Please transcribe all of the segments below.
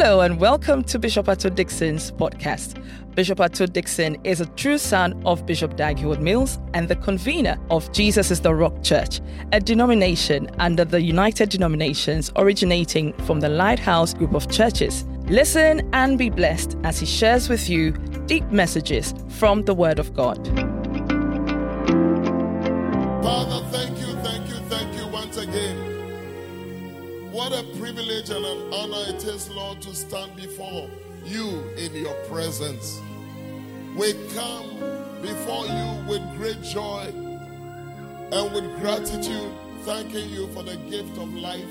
Hello and welcome to Bishop Ato Dickson's podcast. Bishop Ato Dickson is a true son of Bishop Dag Heward-Mills and the convener of Jesus is the Rock Church, a denomination under the United Denominations originating from the Lighthouse Group of Churches. Listen and be blessed as he shares with you deep messages from the Word of God. Father, honor it is, Lord, to stand before you in your presence. We come before you with great joy and with gratitude, thanking you for the gift of life.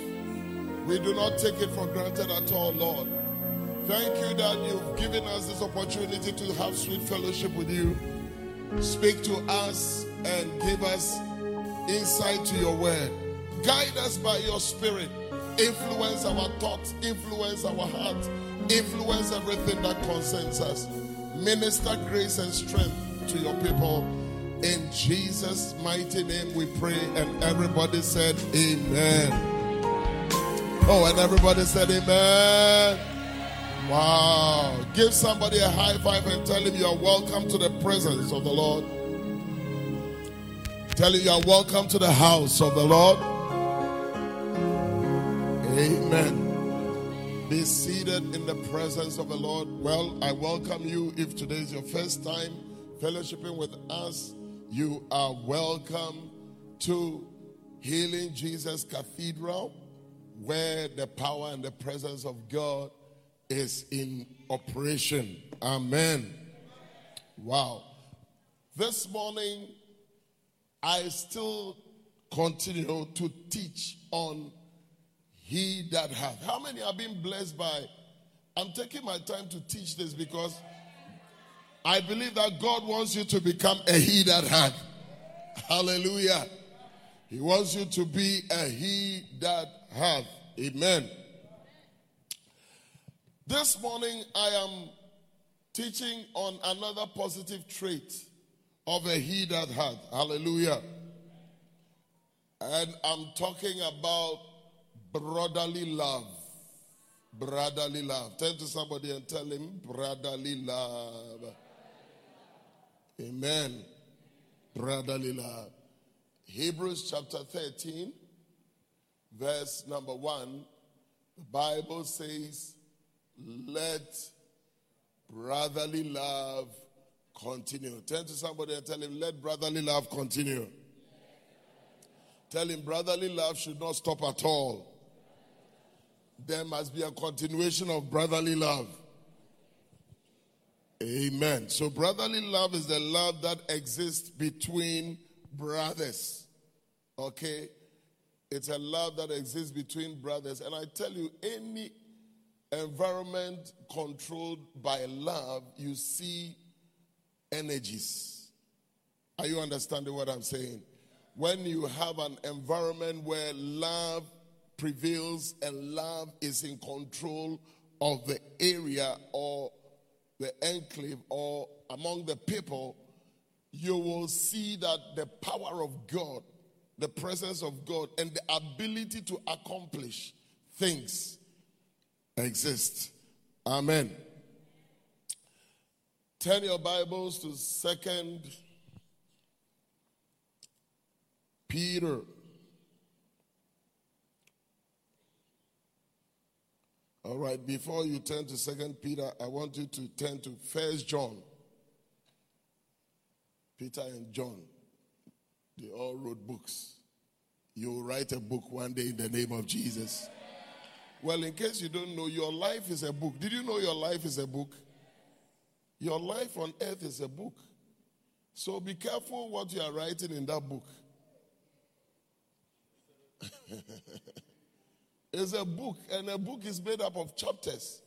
We do not take it for granted at all, Lord. Thank you that you've given us this opportunity to have sweet fellowship with you. Speak to us and give us insight to your word. Guide us by your spirit. Influence our thoughts, influence our hearts, influence everything that concerns us. Minister grace and strength to your people. In Jesus' mighty name we pray. And everybody said, Amen. Oh, and everybody said, Amen. Wow. Give somebody a high five and tell him you are welcome to the presence of the Lord. Tell him you are welcome to the house of the Lord. Amen. Be seated in the presence of the Lord. Well, I welcome you. If today is your first time fellowshipping with us, you are welcome to Healing Jesus Cathedral, where the power and the presence of God is in operation. Amen. Wow. This morning, I still continue to teach on he that hath. How many have been blessed by? I'm taking my time to teach this because I believe that God wants you to become a he that hath. Hallelujah. He wants you to be a he that hath. Amen. This morning I am teaching on another positive trait of a he that hath. Hallelujah. And I'm talking about brotherly love. Brotherly love. Turn to somebody and tell him brotherly love. Amen. Brotherly love. Hebrews chapter 13, verse number 1. The Bible says, Let brotherly love continue. Turn to somebody and tell him, Let brotherly love continue. Tell him, brotherly love should not stop at all there must be a continuation of brotherly love. Amen. So, brotherly love is the love that exists between brothers. Okay? It's a love that exists between brothers. And I tell you, any environment controlled by love, you see energies. Are you understanding what I'm saying? When you have an environment where love prevails and love is in control of the area or the enclave or among the people, you will see that the power of God, the presence of God, and the ability to accomplish things exist. Amen. Turn your Bibles to Second Peter All right, before you turn to Second Peter, I want you to turn to First John. Peter and John, they all wrote books. You will write a book one day in the name of Jesus. Well, in case you don't know, your life is a book. Did you know your life is a book? Your life on earth is a book. So be careful what you are writing in that book. It's a book, and a book is made up of chapters.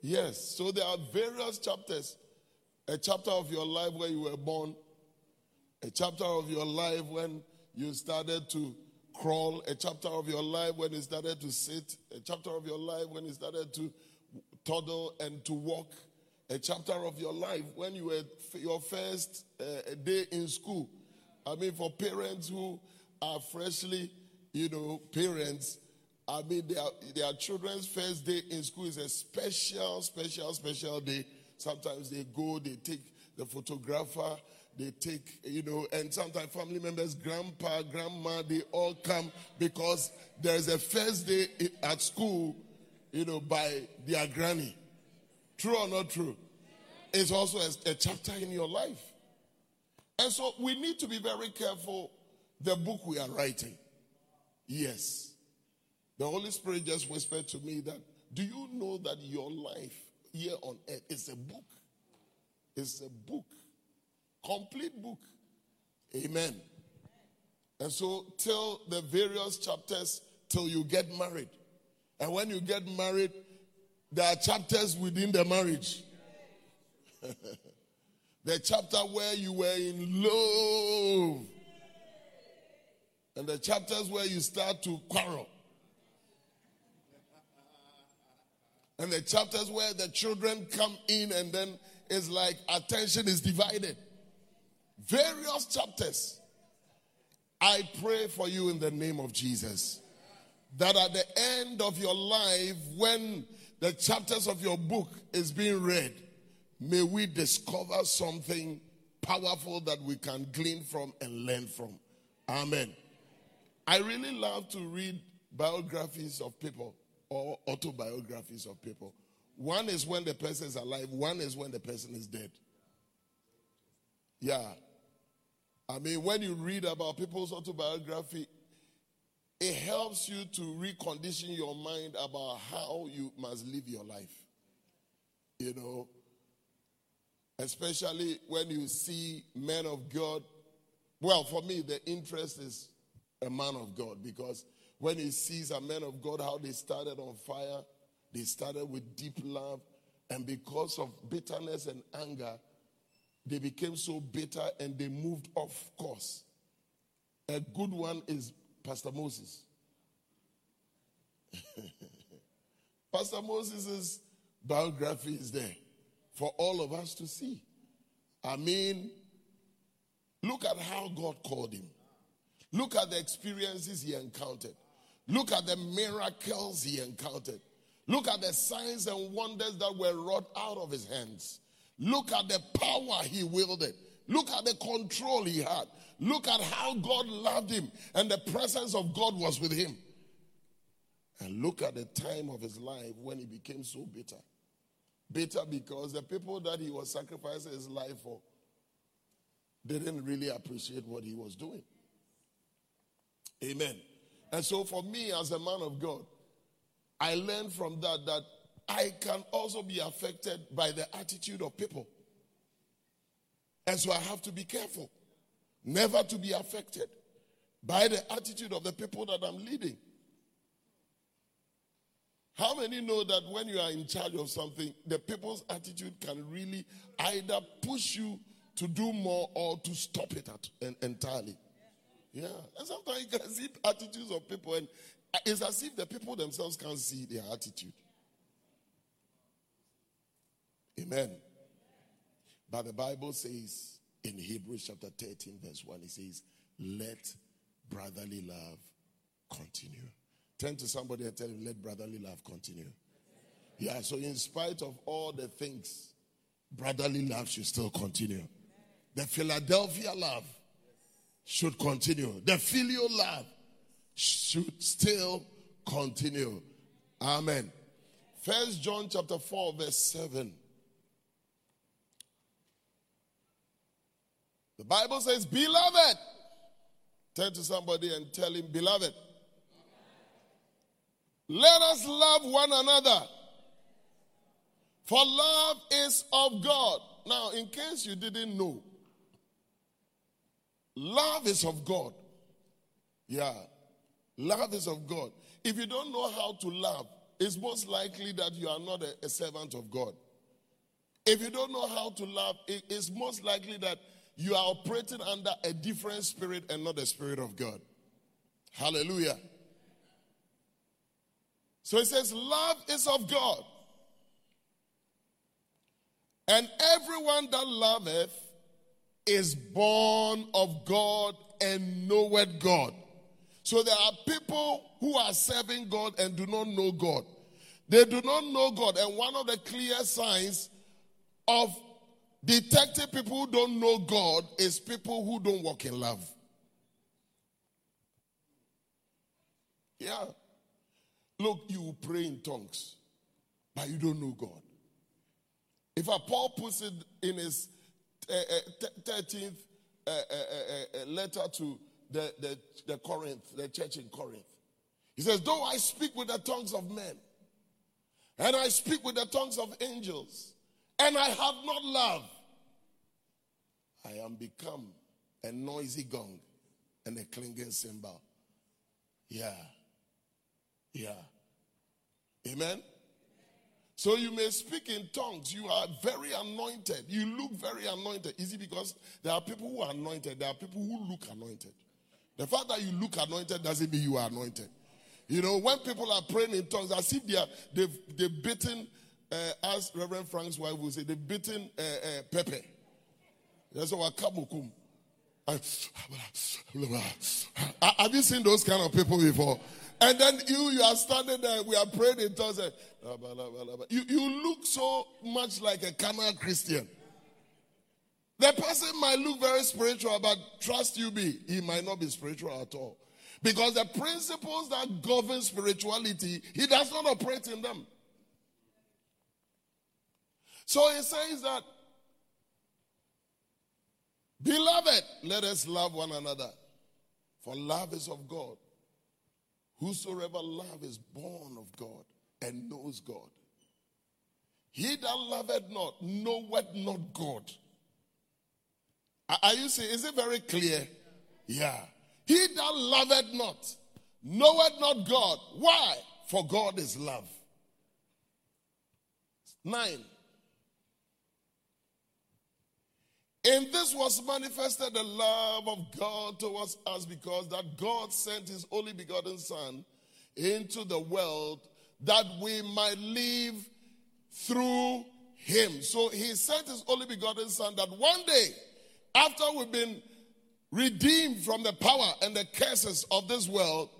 Yes, so there are various chapters. A chapter of your life where you were born, a chapter of your life when you started to crawl, a chapter of your life when you started to sit, a chapter of your life when you started to toddle and to walk, a chapter of your life when you were your first uh, day in school. I mean, for parents who are freshly, you know, parents, I mean, their, their children's first day in school is a special, special, special day. Sometimes they go, they take the photographer, they take, you know, and sometimes family members, grandpa, grandma, they all come because there's a first day at school, you know, by their granny. True or not true? It's also a, a chapter in your life. And so we need to be very careful the book we are writing. Yes. The Holy Spirit just whispered to me that, do you know that your life here on earth is a book? It's a book. Complete book. Amen. And so, till the various chapters, till you get married. And when you get married, there are chapters within the marriage. the chapter where you were in love. And the chapters where you start to quarrel. And the chapters where the children come in and then it's like attention is divided. Various chapters. I pray for you in the name of Jesus that at the end of your life, when the chapters of your book is being read, may we discover something powerful that we can glean from and learn from. Amen. I really love to read biographies of people or autobiographies of people. One is when the person is alive, one is when the person is dead. Yeah. I mean, when you read about people's autobiography, it helps you to recondition your mind about how you must live your life. You know, especially when you see men of God. Well, for me, the interest is a man of God because when he sees a man of God, how they started on fire, they started with deep love, and because of bitterness and anger, they became so bitter and they moved off course. A good one is Pastor Moses. Pastor Moses' biography is there for all of us to see. I mean, look at how God called him. Look at the experiences he encountered. Look at the miracles he encountered. Look at the signs and wonders that were wrought out of his hands. Look at the power he wielded. Look at the control he had. Look at how God loved him and the presence of God was with him. And look at the time of his life when he became so bitter. Bitter because the people that he was sacrificing his life for didn't really appreciate what he was doing. Amen. And so for me as a man of God, I learned from that that I can also be affected by the attitude of people. And so I have to be careful never to be affected by the attitude of the people that I'm leading. How many know that when you are in charge of something, the people's attitude can really either push you to do more or to stop it at, entirely? Yeah. And sometimes you can see attitudes of people, and uh, it's as if the people themselves can't see their attitude. Amen. But the Bible says in Hebrews chapter 13, verse 1, it says, Let brotherly love continue. Turn to somebody and tell him, Let brotherly love continue. Yeah, so in spite of all the things, brotherly love should still continue. The Philadelphia love should continue. The filial love should still continue. Amen. First John chapter 4, verse 7. The Bible says, Beloved. Turn to somebody and tell him, Beloved. Let us love one another. For love is of God. Now, in case you didn't know, love is of God. Yeah. Love is of God. If you don't know how to love, it's most likely that you are not a, a servant of God. If you don't know how to love, it's most likely that you are operating under a different spirit and not the spirit of God. Hallelujah. So it says, Love is of God. And everyone that loveth is born of God and knoweth God. So there are people who are serving God and do not know God. They do not know God. And one of the clear signs of detecting people who don't know God is people who don't walk in love. Yeah. Look, you pray in tongues, but you don't know God. If a Paul puts it in his 13th uh, letter to the, the, the Corinth, the church in Corinth, he says, Though I speak with the tongues of men, and I speak with the tongues of angels, and I have not love, I am become a noisy gong and a clinging cymbal. Yeah. Yeah. Amen. So you may speak in tongues. You are very anointed. You look very anointed. Is it because there are people who are anointed? There are people who look anointed. The fact that you look anointed doesn't mean you are anointed. You know, when people are praying in tongues, as if they are, they've, they've bitten, uh, as Reverend Frank's wife would say, they've bitten uh, uh, pepper. That's what kabukum. Have you seen those kind of people before? And then you, you are standing there, we are praying in tongues. You, you look so much like a carnal Christian. The person might look very spiritual, but trust you be, he might not be spiritual at all. Because the principles that govern spirituality, he does not operate in them. So he says that, Beloved, let us love one another, for love is of God. Whosoever love is born of God and knows God. He that loveth not knoweth not God. Are you saying, is it very clear? Yeah. He that loveth not knoweth not God. Why? For God is love. Nine. In this was manifested the love of God towards us because that God sent his only begotten Son into the world that we might live through him. So he sent his only begotten Son that one day, after we've been redeemed from the power and the curses of this world,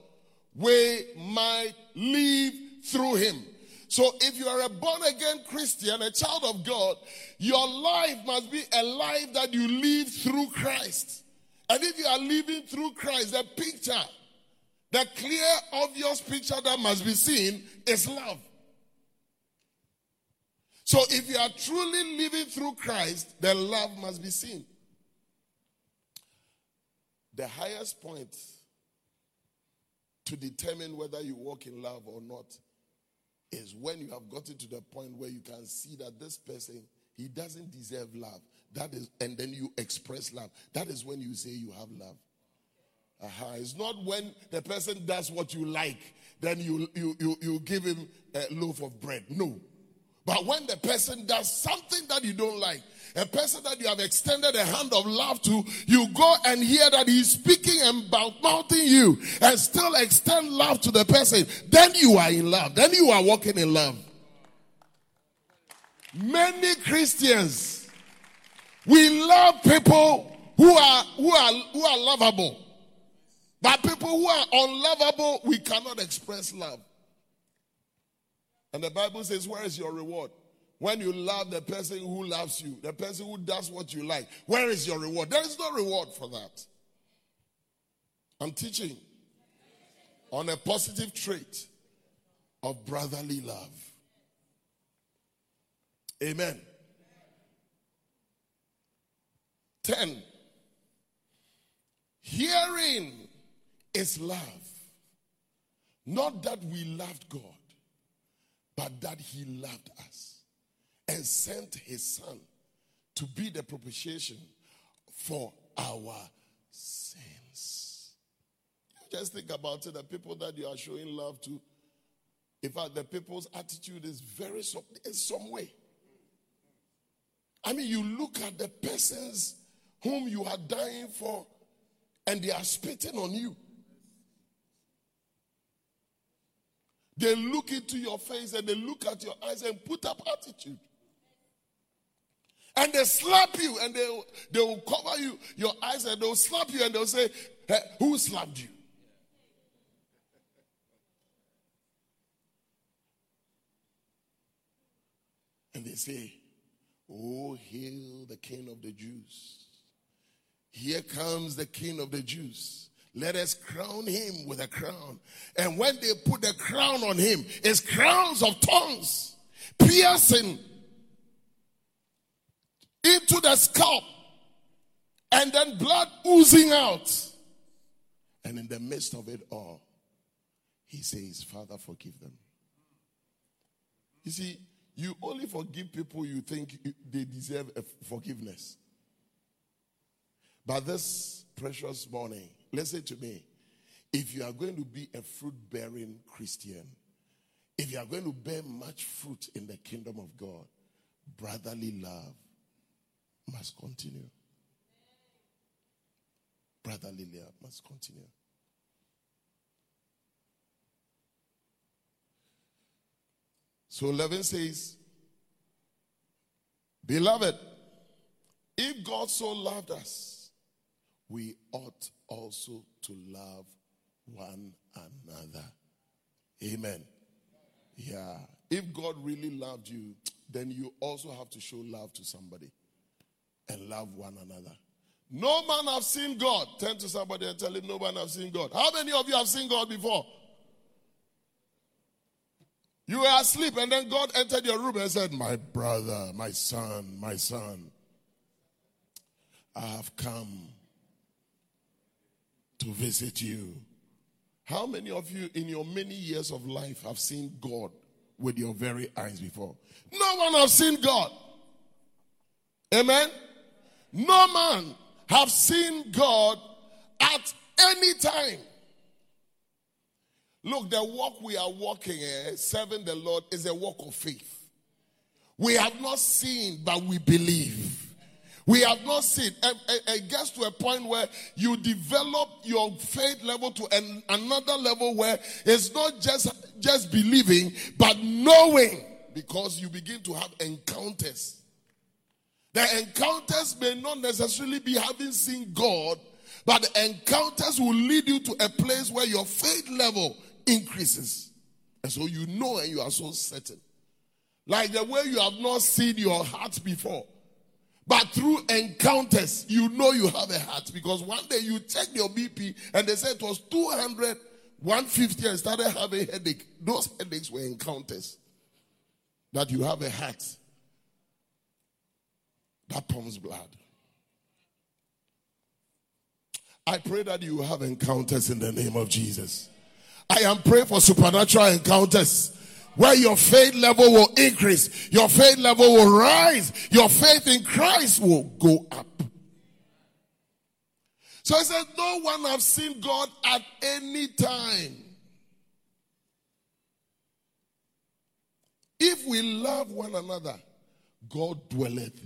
we might live through him. So if you are a born again Christian, a child of God, your life must be a life that you live through Christ. And if you are living through Christ, the picture, the clear, obvious picture that must be seen is love. So if you are truly living through Christ, then love must be seen. The highest point to determine whether you walk in love or not is when you have gotten to the point where you can see that this person he doesn't deserve love. That is, and then you express love. That is when you say you have love. Uh-huh. It's not when the person does what you like, then you, you, you, you give him a loaf of bread. No. But when the person does something that you don't like, a person that you have extended a hand of love to, you go and hear that he's speaking and mouthing you and still extend love to the person, then you are in love. Then you are walking in love. Many Christians, we love people who are, who are, who are lovable. But people who are unlovable, we cannot express love. And the Bible says, Where is your reward? When you love the person who loves you, the person who does what you like, where is your reward? There is no reward for that. I'm teaching on a positive trait of brotherly love. Amen. 10. Hearing is love. Not that we loved God, but that He loved us and sent his son to be the propitiation for our sins. Just think about it the people that you are showing love to, in fact, the people's attitude is very in some way. I mean, you look at the persons whom you are dying for, and they are spitting on you. They look into your face and they look at your eyes and put up attitude and they slap you and they, they will cover you, your eyes, and they'll slap you and they'll say, hey, Who slapped you? And they say, Oh, hail the King of the Jews. Here comes the King of the Jews. Let us crown him with a crown. And when they put the crown on him, it's crowns of thorns, piercing into the scalp and then blood oozing out. And in the midst of it all, he says, Father, forgive them. You see, you only forgive people you think they deserve eh, forgiveness. But this precious morning, listen to me. If you are going to be a fruit bearing Christian, if you are going to bear much fruit in the kingdom of God, brotherly love must continue. Brother Lilia must continue. So 11 says, Beloved, if God so loved us, we ought also to love one another. Amen. Yeah. If God really loved you, then you also have to show love to somebody and love one another. No man have seen God. Turn to somebody and tell him, No man have seen God. How many of you have seen God before? You were asleep, and then God entered your room and said, My brother, my son, my son, I have come to visit you. How many of you in your many years of life have seen God with your very eyes before? No one has seen God. Amen. No man have seen God at any time. Look, the walk we are walking, eh, serving the Lord, is a walk of faith. We have not seen, but we believe. We have not seen. It gets to a point where you develop your faith level to an, another level where it's not just just believing, but knowing, because you begin to have encounters. The encounters may not necessarily be having seen God, but the encounters will lead you to a place where your faith level increases. And so you know and you are so certain. Like the way you have not seen your heart before. But through encounters, you know you have a heart. Because one day you checked your BP and they said it was 200, 150 and started having headache. Those headaches were encounters. That you have a heart that pumps blood. I pray that you have encounters in the name of Jesus. I am praying for supernatural encounters where your faith level will increase, your faith level will rise, your faith in Christ will go up. So I said, No one have seen God at any time. If we love one another, God dwelleth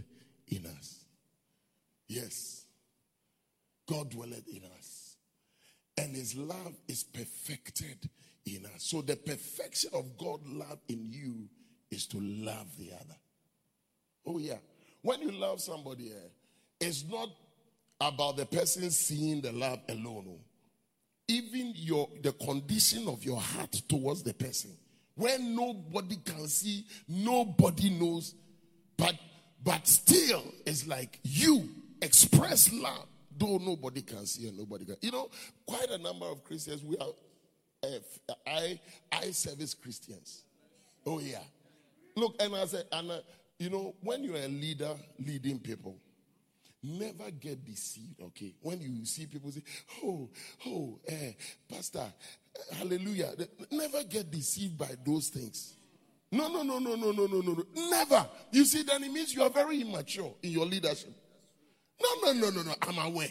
in us. Yes, God dwelleth in us and his love is perfected in us. So the perfection of God's love in you is to love the other. Oh, yeah. When you love somebody, eh, it's not about the person seeing the love alone. Oh. Even your the condition of your heart towards the person. where nobody can see, nobody knows, but still it's like you express love though nobody can see and nobody can. You know, quite a number of Christians, we are uh, I, I service Christians. Oh, yeah. Look, and I said, and uh, you know, when you're a leader leading people, never get deceived, okay? When you see people say, oh, oh, eh, Pastor, hallelujah. Never get deceived by those things. No, no, no, no, no, no, no, no, no. Never. You see, then it means you are very immature in your leadership. No, no, no, no, no. I'm aware.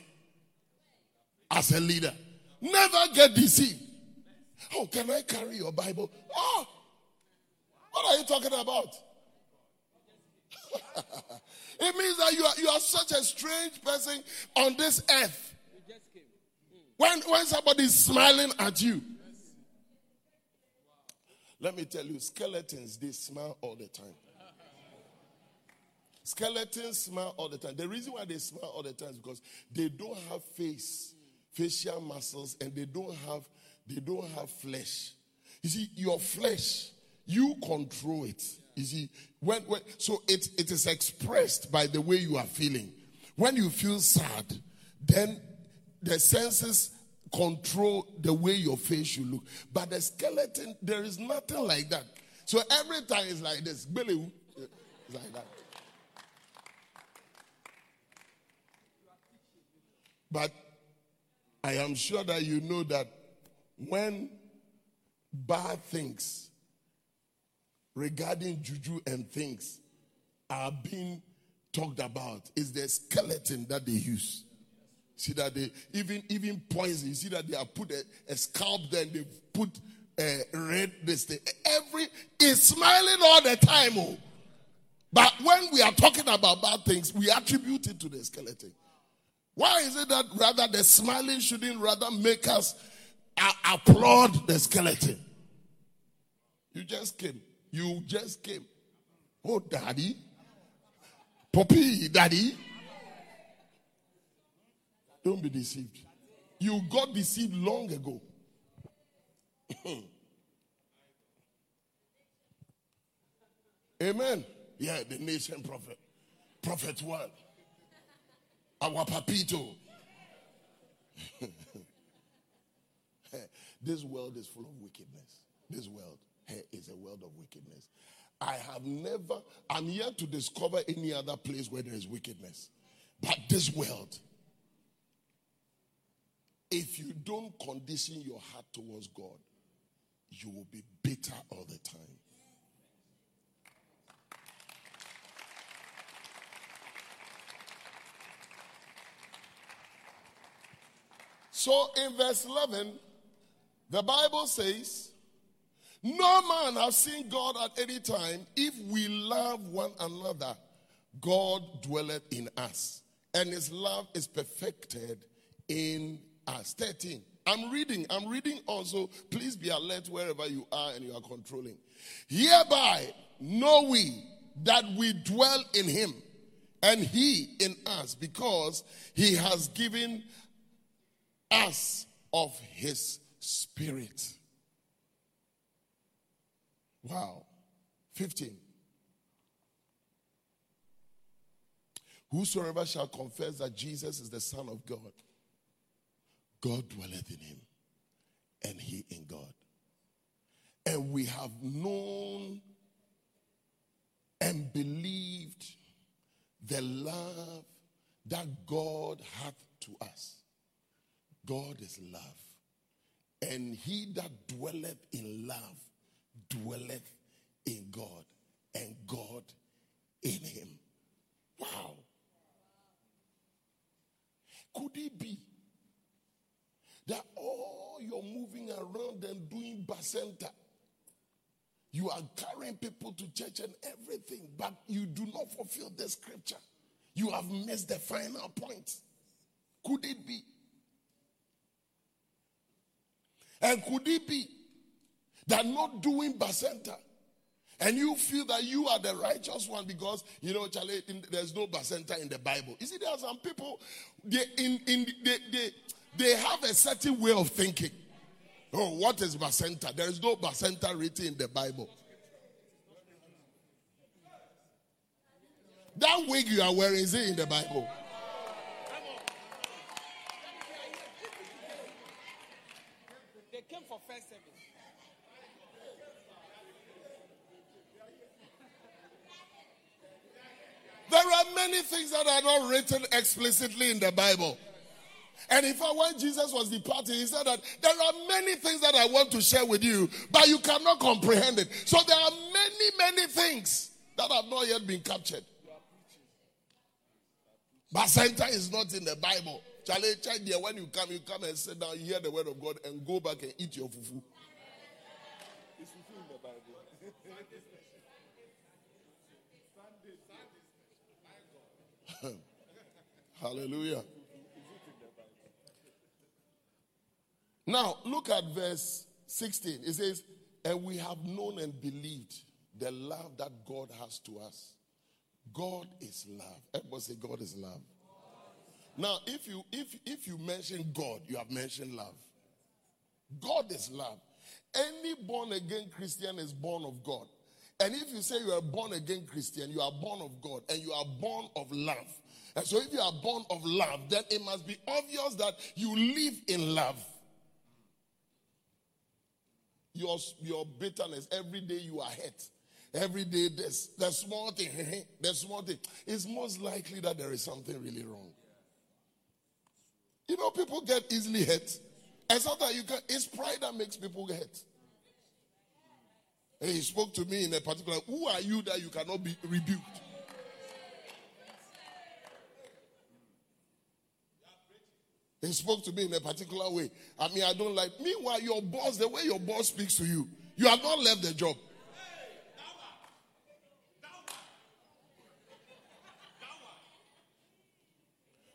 As a leader, never get deceived. Oh, can I carry your Bible? Oh, what are you talking about? it means that you are, you are such a strange person on this earth. When, when somebody is smiling at you, let me tell you, skeletons, they smile all the time. Skeletons smile all the time. The reason why they smile all the time is because they don't have face, facial muscles, and they don't have they don't have flesh. You see, your flesh, you control it. You see, when, when so it, it is expressed by the way you are feeling. When you feel sad, then the senses control the way your face should look. But the skeleton, there is nothing like that. So every time it's like this. Billy, it's like that. But I am sure that you know that when bad things regarding juju and things are being talked about, is the skeleton that they use. See that they even even poison. You see that they have put a, a scalp there and they put a red this thing. Every is smiling all the time. Oh. But when we are talking about bad things, we attribute it to the skeleton. Why is it that rather the smiling shouldn't rather make us a- applaud the skeleton? You just came. You just came. Oh, daddy. Poppy, daddy. Don't be deceived. You got deceived long ago. Amen. Yeah, the nation prophet. Prophet one. Our papito. this world is full of wickedness. This world is a world of wickedness. I have never, I'm yet to discover any other place where there is wickedness. But this world, if you don't condition your heart towards God, you will be bitter all the time. So in verse 11, the Bible says, No man has seen God at any time. If we love one another, God dwelleth in us, and his love is perfected in us. 13. I'm reading, I'm reading also. Please be alert wherever you are and you are controlling. Hereby know we that we dwell in him and he in us because he has given us of his spirit. Wow. 15. Whosoever shall confess that Jesus is the Son of God God dwelleth in him, and he in God. And we have known and believed the love that God hath to us. God is love. And he that dwelleth in love dwelleth in God, and God in him. Wow. Could it be that all you're moving around and doing bacenta. You are carrying people to church and everything, but you do not fulfill the scripture. You have missed the final point. Could it be? And could it be that not doing bacenta and you feel that you are the righteous one because you know Charlie, there's no bacenta in the Bible. You see, there are some people they in in they, they they have a certain way of thinking. Oh, what is bacenta? There is no bacenta written in the Bible. That wig you are wearing is it in the Bible? They came for first service. There are many things that are not written explicitly in the Bible. And in fact, when Jesus was departing, he said that there are many things that I want to share with you, but you cannot comprehend it. So there are many, many things that have not yet been captured. Bacenta is not in the Bible. Charlie, check. When you come, you come and sit down, hear the word of God, and go back and eat your fufu. It's in the Bible. Hallelujah. Now, look at verse 16. It says, And we have known and believed the love that God has to us. God is love. Everybody say, God is love. Now, if you if if you mention God, you have mentioned love. God is love. Any born again Christian is born of God. And if you say you are born again Christian, you are born of God and you are born of love. And so if you are born of love, then it must be obvious that you live in love. Your, your bitterness, every day you are hurt. Every day there's the small thing, the small thing. It's most likely that there is something really wrong. You know, people get easily hurt. And sometimes you can it's pride that makes people hurt. And he spoke to me in a particular, who are you that you cannot be rebuked? He spoke to me in a particular way. I mean, I don't like. Meanwhile, your boss, the way your boss speaks to you, you have not left the job.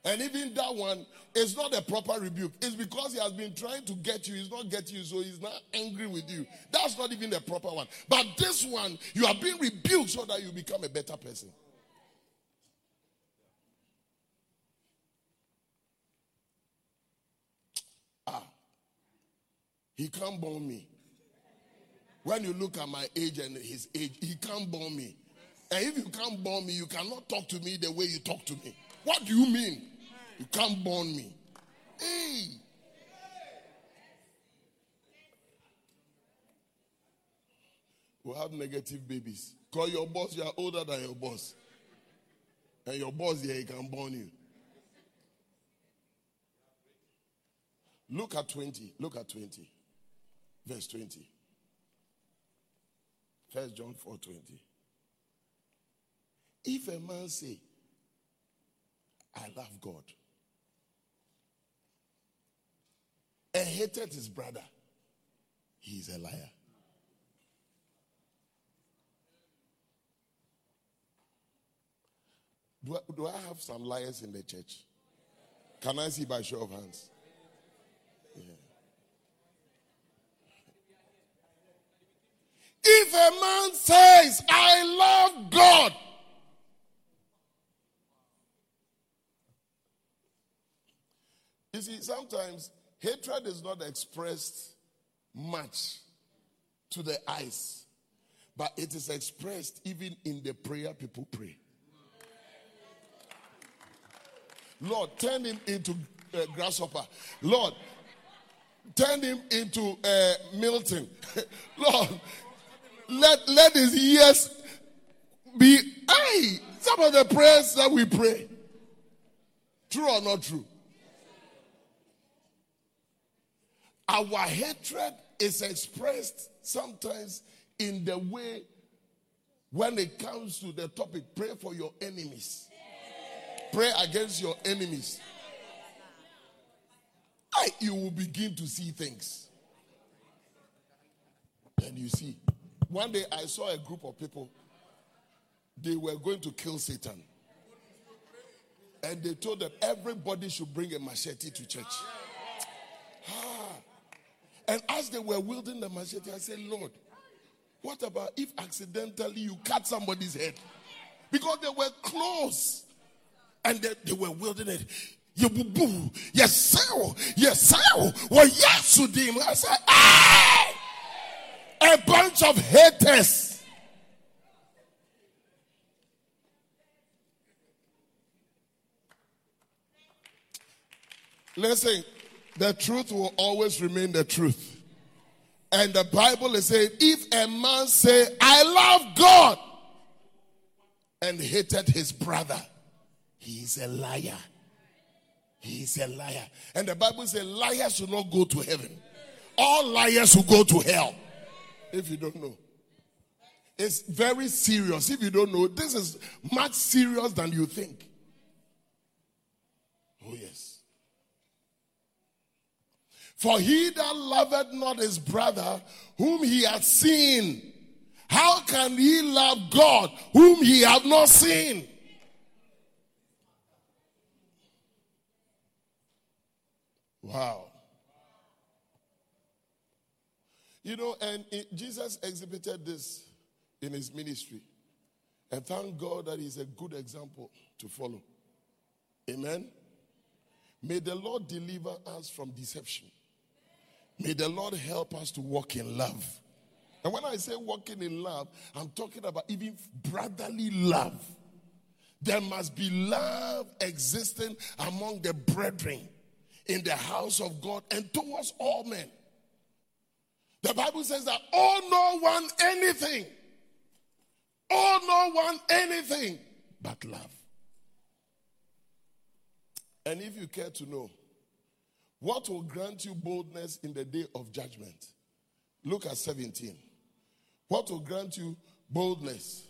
And even that one is not a proper rebuke. It's because he has been trying to get you. He's not getting you, so he's not angry with you. That's not even a proper one. But this one, you are being rebuked so that you become a better person. He can't born me. When you look at my age and his age, he can't born me. And if you can't born me, you cannot talk to me the way you talk to me. What do you mean? You can't burn me. Hey. We'll have negative babies. Call your boss, you are older than your boss. And your boss here, he can burn you. Look at 20. Look at 20. Verse 20. First John 4 20. If a man say, I love God and hated his brother, he is a liar. Do I, do I have some liars in the church? Can I see by show of hands? If a man says, I love God, you see, sometimes Hatred is not expressed much to the eyes, but it is expressed even in the prayer people pray. Lord, turn him into uh, grasshopper. Lord, turn him into uh, Milton. Lord, let, let his ears be. Hey, some of the prayers that we pray, true or not true? Our hatred is expressed sometimes in the way when it comes to the topic pray for your enemies, pray against your enemies. I, you will begin to see things. And you see, one day I saw a group of people, they were going to kill Satan. And they told them everybody should bring a machete to church. Ah. And as they were wielding the machete, I said, Lord, what about if accidentally you cut somebody's head? Because they were close and they, they were wielding it. You boo boo, yes, sir, yes, sir. Well, yes, Sudim. I said, hey! A bunch of haters. Listen, the truth will always remain the truth. And the Bible is saying, if a man say, I love God and hated his brother, he is a liar. He is a liar. And the Bible says liars should not go to heaven. All liars will go to hell. If you don't know. It's very serious. If you don't know, this is much serious than you think. Oh, yes. For he that loveth not his brother whom he hath seen, how can he love God whom he hath not seen? Wow. You know, and it, Jesus exhibited this in his ministry. And thank God that he's a good example to follow. Amen. May the Lord deliver us from deception. May the Lord help us to walk in love. And when I say walking in love, I'm talking about even brotherly love. There must be love existing among the brethren in the house of God and towards all men. The Bible says that all no one anything, all no one anything but love. And if you care to know, what will grant you boldness in the day of judgment? Look at 17. What will grant you boldness?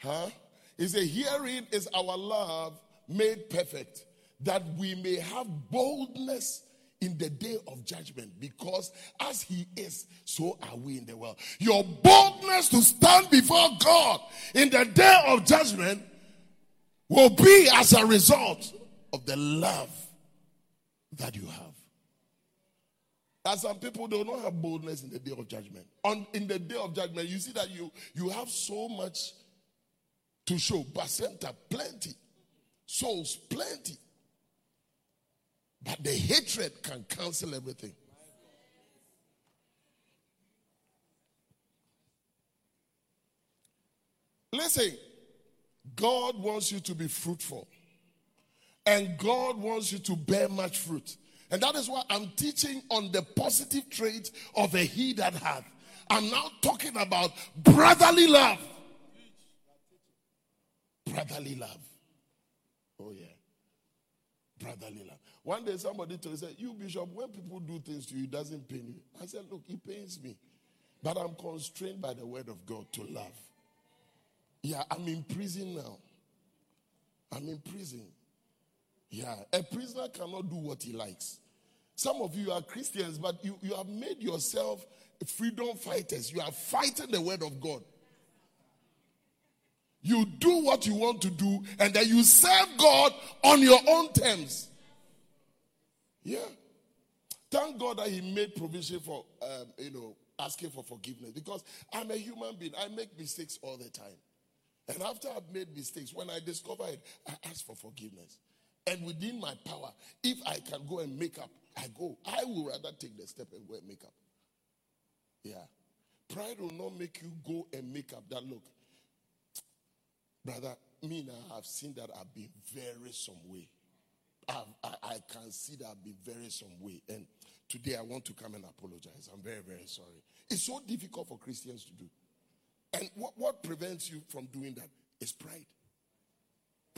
Huh? Is a hearing is our love made perfect, that we may have boldness in the day of judgment, because as he is, so are we in the world. Your boldness to stand before God in the day of judgment will be as a result of the love that you have. As some people do not have boldness in the day of judgment. On in the day of judgment, you see that you you have so much to show. Bacenta, plenty. Souls, plenty. The hatred can cancel everything. Listen, God wants you to be fruitful. And God wants you to bear much fruit. And that is why I'm teaching on the positive trait of a he that hath. I'm now talking about brotherly love. Brotherly love. Oh, yeah. Brotherly love. One day somebody told me, said, You, Bishop, when people do things to you, it doesn't pain you. I said, Look, it pains me. But I'm constrained by the word of God to love. Yeah, I'm in prison now. I'm in prison. Yeah, a prisoner cannot do what he likes. Some of you are Christians, but you, you have made yourself freedom fighters. You are fighting the word of God. You do what you want to do, and then you serve God on your own terms. Yeah. Thank God that He made provision for, um, you know, asking for forgiveness because I'm a human being. I make mistakes all the time. And after I've made mistakes, when I discover it, I ask for forgiveness. And within my power, if I can go and make up, I go. I will rather take the step and go and make up. Yeah. Pride will not make you go and make up that look. Brother, me now, I've seen that I've been very some way. I, I can see that I've been very some way. And today I want to come and apologize. I'm very, very sorry. It's so difficult for Christians to do. And what, what prevents you from doing that is pride.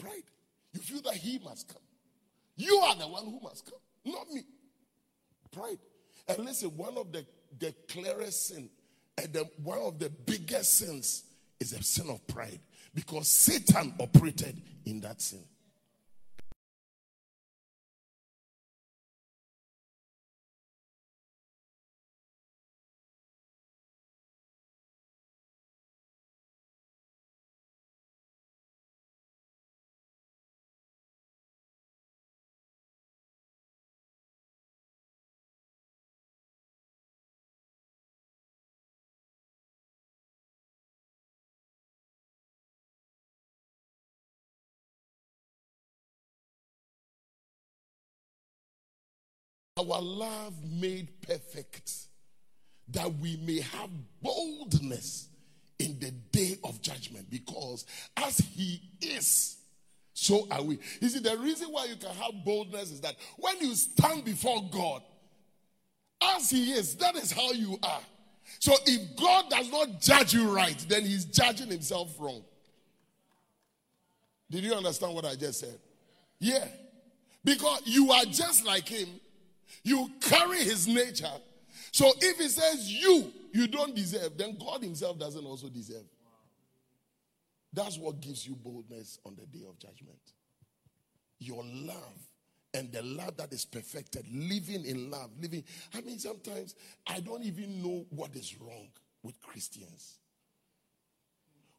Pride. You feel that he must come. You are the one who must come, not me. Pride. And listen, one of the, the clearest sin and the, one of the biggest sins is the sin of pride because Satan operated in that sin. Our love made perfect, that we may have boldness in the day of judgment. Because as He is, so are we. You see, the reason why you can have boldness is that when you stand before God, as He is, that is how you are. So if God does not judge you right, then He's judging Himself wrong. Did you understand what I just said? Yeah. Because you are just like Him, you carry his nature. So if he says you, you don't deserve, then God himself doesn't also deserve. That's what gives you boldness on the day of judgment. Your love and the love that is perfected, living in love, living. I mean, sometimes I don't even know what is wrong with Christians.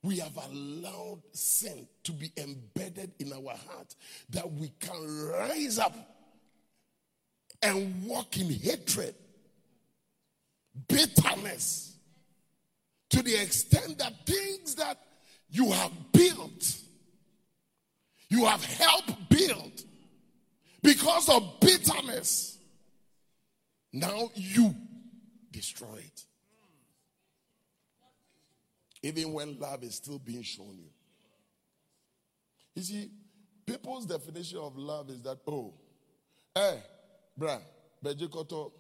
We have allowed sin to be embedded in our heart that we can rise up and walk in hatred, bitterness, to the extent that things that you have built, you have helped build because of bitterness, now you destroy it. Even when love is still being shown you. You see, people's definition of love is that, oh, eh, bra, bejekoto,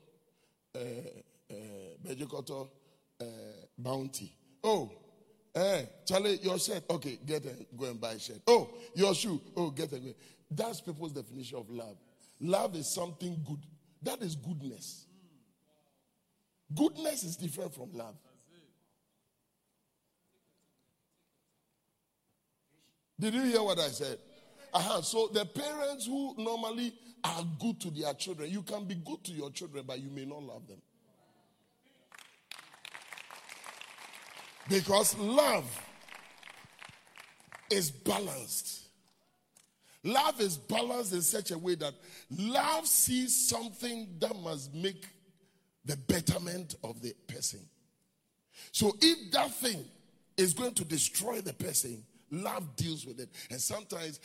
eh, eh, bejekoto, eh, bounty. Oh, eh, Charlie, your shirt, okay, get a, go and buy a shirt. Oh, your shoe, oh, get a. That's people's definition of love. Love is something good. That is goodness. Goodness is different from love. Did you hear what I said? Uh-huh. So the parents who normally are good to their children, you can be good to your children, but you may not love them. Because love is balanced. Love is balanced in such a way that love sees something that must make the betterment of the person. So if that thing is going to destroy the person, love deals with it. And sometimes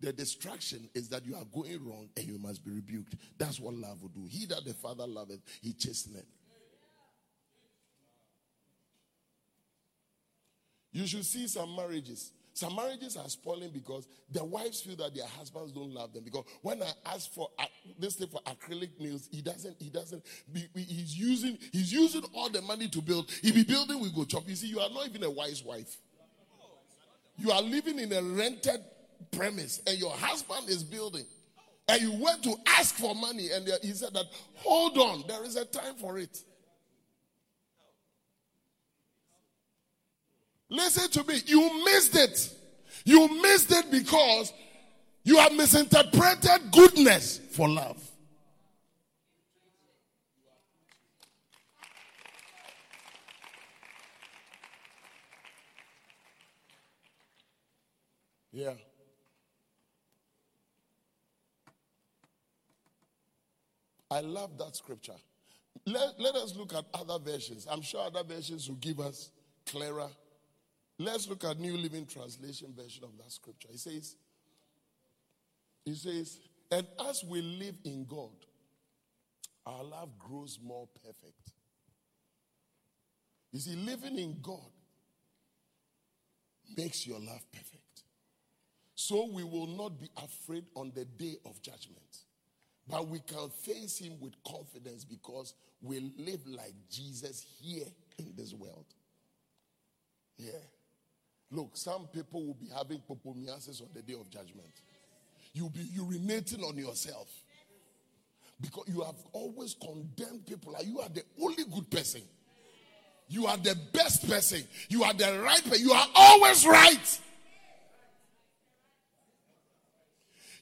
the distraction is that you are going wrong and you must be rebuked. That's what love will do. He that the Father loveth, he chasteneth. You should see some marriages. Some marriages are spoiling because the wives feel that their husbands don't love them. Because when I ask for uh, this thing for acrylic nails, he doesn't. He doesn't. Be, he's using. He's using all the money to build. If he be building, we go chop. You see, you are not even a wise wife. You are living in a rented premise, and your husband is building, and you went to ask for money, and he said that, "Hold on, there is a time for it." Listen to me. You missed it. You missed it because you have misinterpreted goodness for love. Yeah. I love that scripture. Let, let us look at other versions. I'm sure other versions will give us clearer Let's look at New Living Translation version of that scripture. It says, it says, and as we live in God, our love grows more perfect. You see, living in God makes your love perfect. So we will not be afraid on the day of judgment. But we can face him with confidence because we live like Jesus here in this world. Yeah. Look, some people will be having popomiasis on the day of judgment. You'll be urinating on yourself. Because you have always condemned people. Like you are the only good person. You are the best person. You are the right person. You are always right.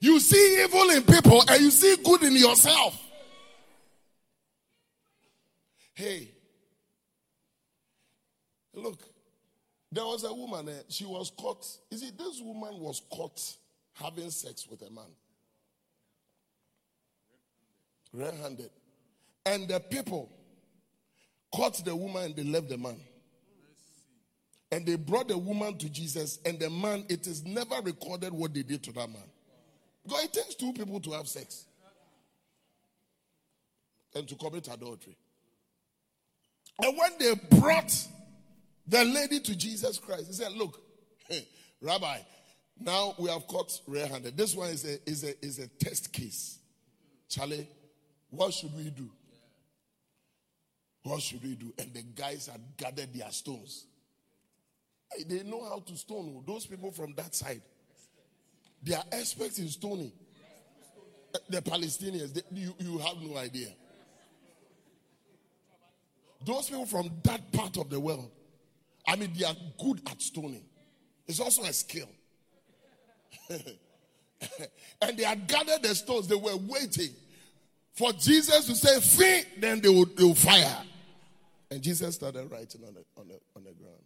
You see evil in people and you see good in yourself. Hey, look, there was a woman, uh, she was caught. You see, this woman was caught having sex with a man. Red handed. And the people caught the woman and they left the man. And they brought the woman to Jesus, and the man, it is never recorded what they did to that man. Because it takes two people to have sex and to commit adultery. And when they brought the lady to Jesus Christ. He said, Look, hey, Rabbi, now we have caught red handed. This one is a, is, a, is a test case. Charlie, what should we do? What should we do? And the guys had gathered their stones. They know how to stone. Those people from that side, they are experts in stoning. The Palestinians, they, you, you have no idea. Those people from that part of the world, I mean, they are good at stoning. It's also a skill. and they had gathered the stones. They were waiting for Jesus to say, "Free." Then they would, they fire. And Jesus started writing on the, on, the, on the ground.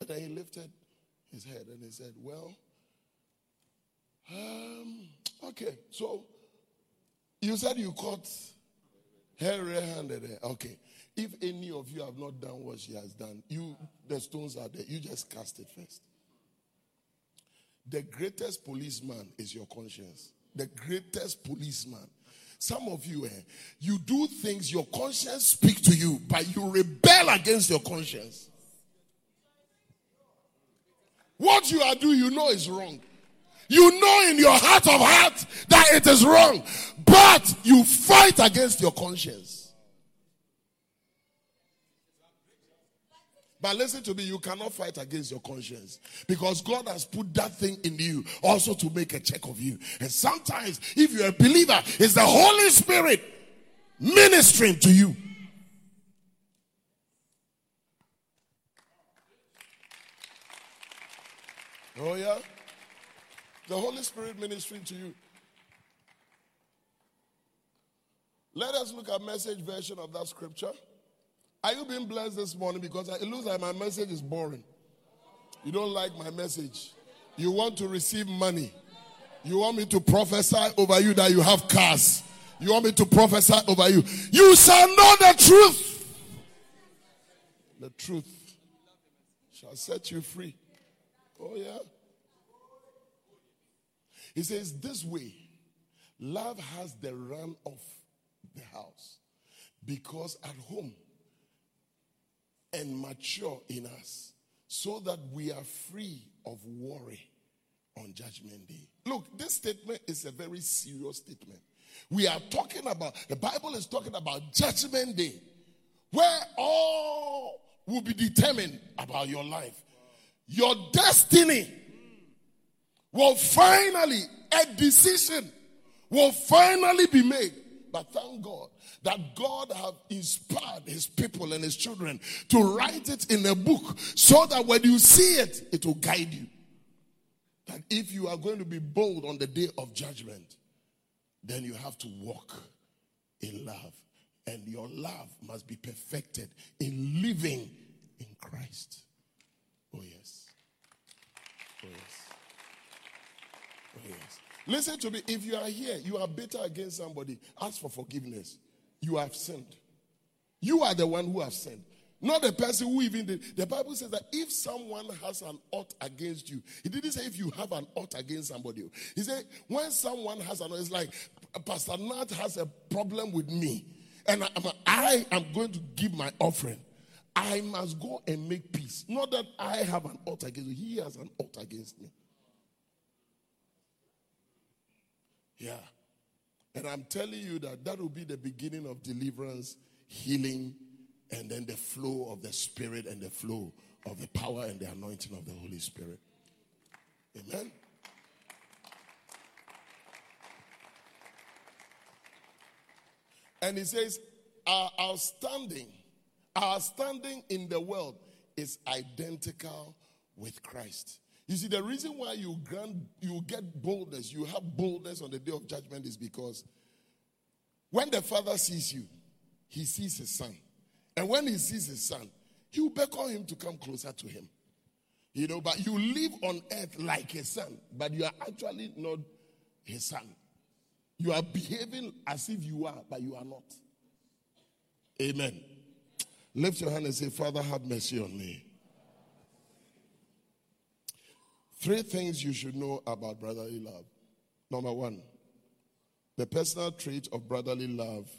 And then he lifted his head and he said, Well, um, okay, so you said you caught her handed. Okay. If any of you have not done what she has done, you the stones are there. You just cast it first. The greatest policeman is your conscience. The greatest policeman. Some of you, eh, you do things your conscience speak to you, but you rebel against your conscience. What you are doing, you know is wrong. You know in your heart of heart that it is wrong, but you fight against your conscience. But listen to me, you cannot fight against your conscience because God has put that thing in you also to make a check of you. And sometimes, if you're a believer, it's the Holy Spirit ministering to you. Oh, yeah? The Holy Spirit ministering to you. Let us look at message version of that scripture. Are you being blessed this morning? Because it looks like my message is boring. You don't like my message. You want to receive money. You want me to prophesy over you that you have cars. You want me to prophesy over you. You shall know the truth. The truth shall set you free. Oh, yeah. He says, This way, love has the run of the house because at home and mature in us so that we are free of worry on judgment day. Look, this statement is a very serious statement. We are talking about, the Bible is talking about judgment day where all will be determined about your life. Your destiny will finally, a decision will finally be made. But thank God that God have inspired his people and his children to write it in a book so that when you see it, it will guide you. That if you are going to be bold on the day of judgment, then you have to walk in love. And your love must be perfected in living in Christ. Oh, yes. Oh, yes. Listen to me. If you are here, you are bitter against somebody, ask for forgiveness. You have sinned. You are the one who has sinned. Not the person who even did. The Bible says that if someone has an ought against you, he didn't say if you have an ought against somebody. He said when someone has an it's like Pastor Nat has a problem with me, and I, I am going to give my offering. I must go and make peace. Not that I have an ought against you, he has an ought against me. Yeah. And I'm telling you that that will be the beginning of deliverance, healing, and then the flow of the Spirit and the flow of the power and the anointing of the Holy Spirit. Amen. And he says, our, our standing, our standing in the world is identical with Christ. You see, the reason why you grant, you get boldness, you have boldness on the day of judgment is because when the father sees you, he sees his son. And when he sees his son, he will beckon him to come closer to him. You know, but you live on earth like a son, but you are actually not his son. You are behaving as if you are, but you are not. Amen. Lift your hand and say, Father, have mercy on me. Three things you should know about brotherly love. Number one, the personal trait of brotherly love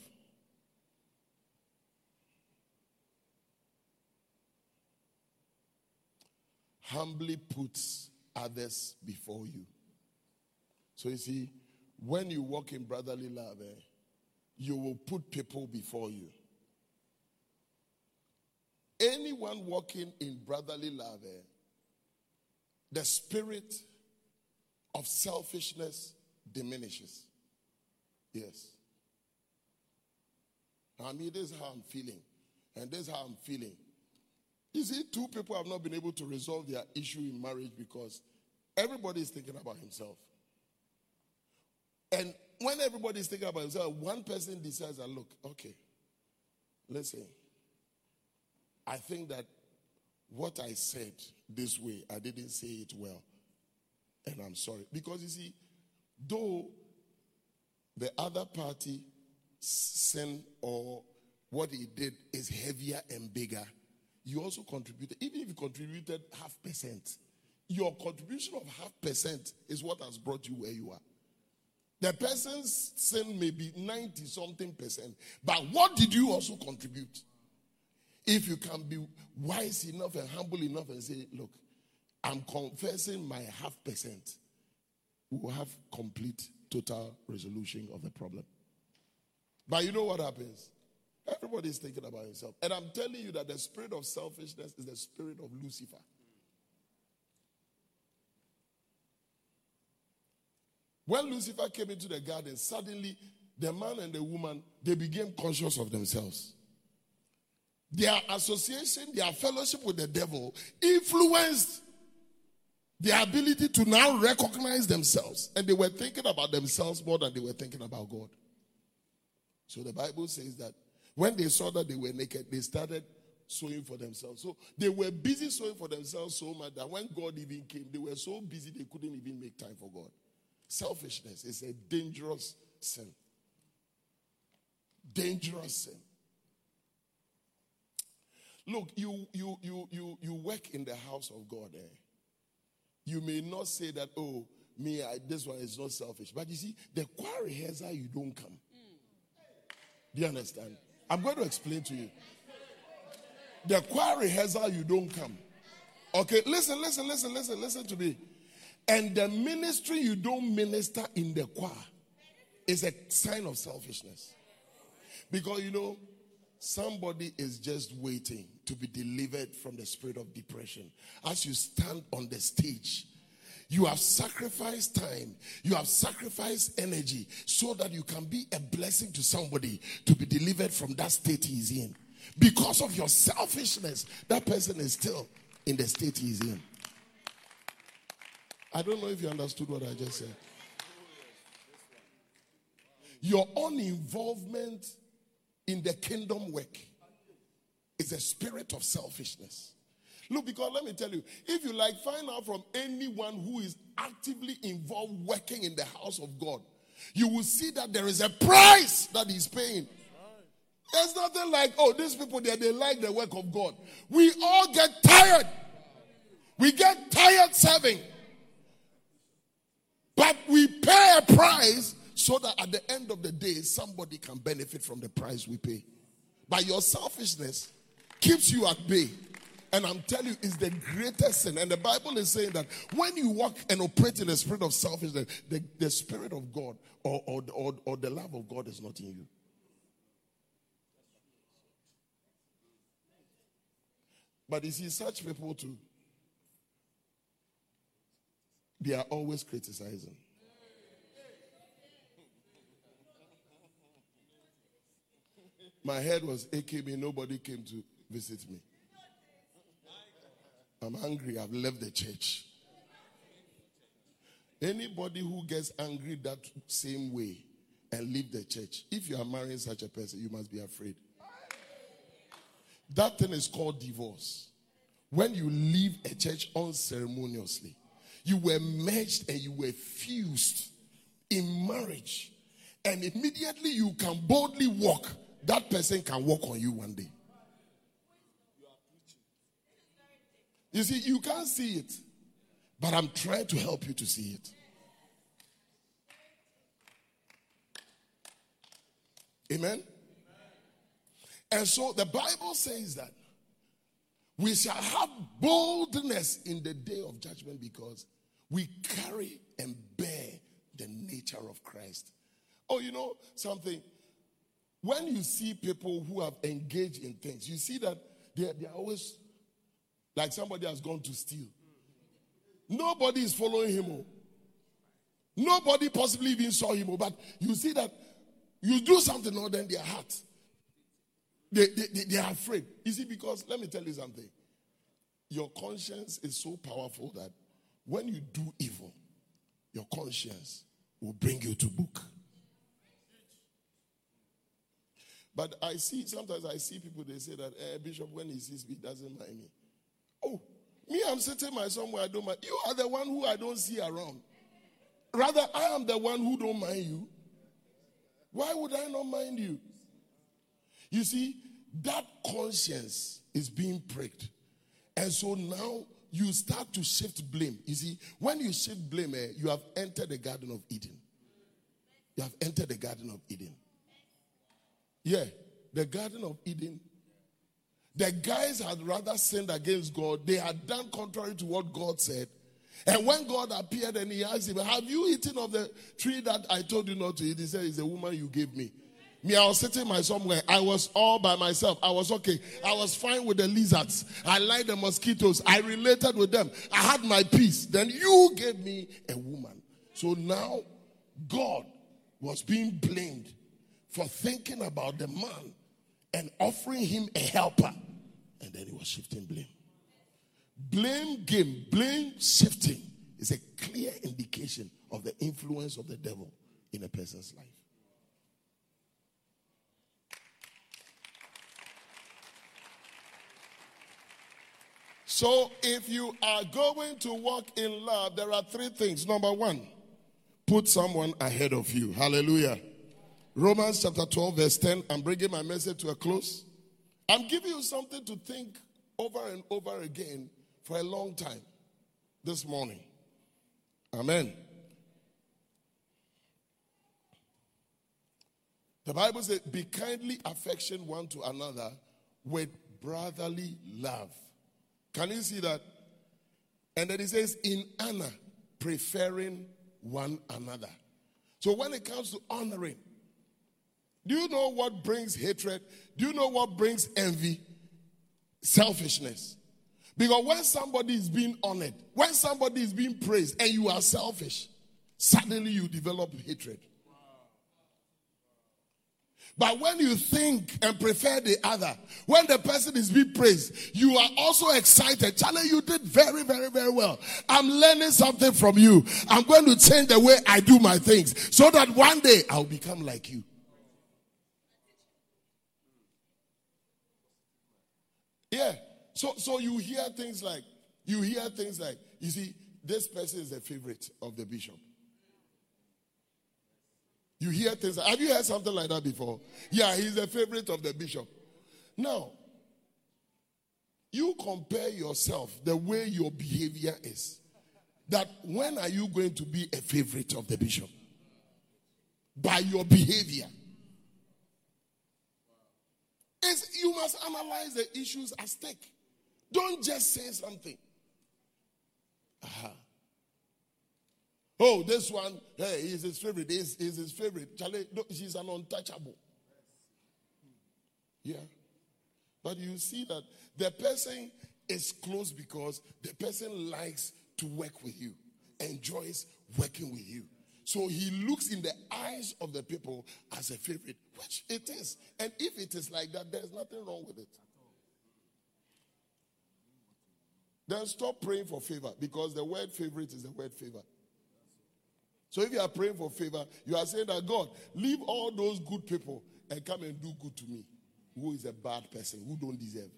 humbly puts others before you. So you see, when you walk in brotherly love, eh, you will put people before you. Anyone walking in brotherly love, eh, the spirit of selfishness diminishes. Yes. I mean, this is how I'm feeling. And this is how I'm feeling. You see, two people have not been able to resolve their issue in marriage because everybody is thinking about himself. And when everybody is thinking about himself, one person decides that, look, okay, listen, I think that what I said this way, I didn't say it well. And I'm sorry. Because you see, though the other party sin or what he did is heavier and bigger, you also contributed. Even if you contributed half percent, your contribution of half percent is what has brought you where you are. The person's sin may be 90 something percent, but what did you also contribute? If you can be wise enough and humble enough and say, look, I'm confessing my half percent. We will have complete, total resolution of the problem. But you know what happens? Everybody is thinking about himself. And I'm telling you that the spirit of selfishness is the spirit of Lucifer. When Lucifer came into the garden, suddenly the man and the woman they became conscious of themselves. Their association, their fellowship with the devil influenced their ability to now recognize themselves. And they were thinking about themselves more than they were thinking about God. So the Bible says that when they saw that they were naked, they started sewing for themselves. So they were busy sewing for themselves so much that when God even came, they were so busy they couldn't even make time for God. Selfishness is a dangerous sin. Dangerous sin. Look, you you you you you work in the house of God. Eh? You may not say that, oh, me, I, this one is not selfish. But you see, the choir rehearsal, you don't come. Do you understand? I'm going to explain to you. The choir rehearsal, you don't come. Okay, listen, listen, listen, listen, listen to me. And the ministry you don't minister in the choir is a sign of selfishness. Because you know, somebody is just waiting to be delivered from the spirit of depression. As you stand on the stage, you have sacrificed time, you have sacrificed energy so that you can be a blessing to somebody to be delivered from that state he's in. Because of your selfishness, that person is still in the state he's in. I don't know if you understood what I just said. Your own involvement in the kingdom work is a spirit of selfishness. Look, because let me tell you, if you like find out from anyone who is actively involved working in the house of God, you will see that there is a price that he's paying. There's nothing like, oh, these people they like the work of God. We all get tired. We get tired serving. But we pay a price so that at the end of the day, somebody can benefit from the price we pay. By your selfishness keeps you at bay. And I'm telling you, it's the greatest sin. And the Bible is saying that when you walk and operate in the spirit of selfishness, the, the spirit of God or, or, or, or the love of God is not in you. But you see, such people too, they are always criticizing. My head was aching me, nobody came to visit me. I'm angry, I've left the church. Anybody who gets angry that same way and leave the church, if you are marrying such a person, you must be afraid. That thing is called divorce. When you leave a church unceremoniously, you were merged and you were fused in marriage, and immediately you can boldly walk, that person can walk on you one day. You see, you can't see it, but I'm trying to help you to see it. Amen? And so the Bible says that we shall have boldness in the day of judgment because we carry and bear the nature of Christ. Oh, you know something? When you see people who have engaged in things, you see that they're, they're always like somebody has gone to steal. Nobody is following him. Oh. Nobody possibly even saw him. Oh, but you see that you do something or then their heart. They, they, they, they are afraid. Is it because let me tell you something. Your conscience is so powerful that when you do evil, your conscience will bring you to book. But I see, sometimes I see people, they say that, eh, Bishop, when he sees me, he doesn't mind me. Oh, me, I'm sitting my somewhere I don't mind. You are the one who I don't see around. Rather, I am the one who don't mind you. Why would I not mind you? You see, that conscience is being pricked. And so now you start to shift blame. You see, when you shift blame, eh, you have entered the Garden of Eden. You have entered the Garden of Eden. Yeah, the Garden of Eden The guys had rather sinned against God. They had done contrary to what God said. And when God appeared and he asked him, Have you eaten of the tree that I told you not to eat? He said, It's a woman you gave me. Me, I was sitting my somewhere. I was all by myself. I was okay. I was fine with the lizards. I liked the mosquitoes. I related with them. I had my peace. Then you gave me a woman. So now God was being blamed for thinking about the man and offering him a helper. And then he was shifting blame. Blame game, blame shifting is a clear indication of the influence of the devil in a person's life. So, if you are going to walk in love, there are three things. Number one, put someone ahead of you. Hallelujah. Romans chapter 12, verse 10. I'm bringing my message to a close. I'm giving you something to think over and over again for a long time this morning. Amen. The Bible says, Be kindly affection one to another with brotherly love. Can you see that? And then it says, In honor, preferring one another. So when it comes to honoring, do you know what brings hatred? Do you know what brings envy? Selfishness. Because when somebody is being honored, when somebody is being praised, and you are selfish, suddenly you develop hatred. But when you think and prefer the other, when the person is being praised, you are also excited. Charlie, you did very, very, very well. I'm learning something from you. I'm going to change the way I do my things so that one day I'll become like you. Yeah. So so you hear things like you hear things like you see this person is a favorite of the bishop. You hear things. Have you heard something like that before? Yeah, he's a favorite of the bishop. Now, you compare yourself the way your behavior is. That when are you going to be a favorite of the bishop? By your behavior. It's, you must analyze the issues at stake. Don't just say something. Uh-huh. Oh, this one, hey, he's his favorite. He's, he's his favorite. Charlie, no, she's an untouchable. Yeah. But you see that the person is close because the person likes to work with you, enjoys working with you. So he looks in the eyes of the people as a favorite, which it is. And if it is like that, there's nothing wrong with it. Then stop praying for favor because the word favorite is the word favor. So if you are praying for favor, you are saying that God, leave all those good people and come and do good to me, who is a bad person, who don't deserve.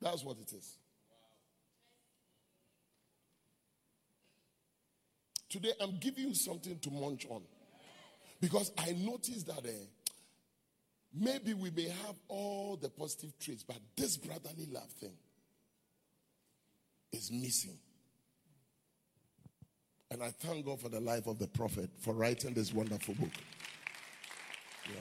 That's what it is. Today, I'm giving you something to munch on. Because I noticed that uh, maybe we may have all the positive traits, but this brotherly love thing is missing. And I thank God for the life of the prophet for writing this wonderful book. Yeah.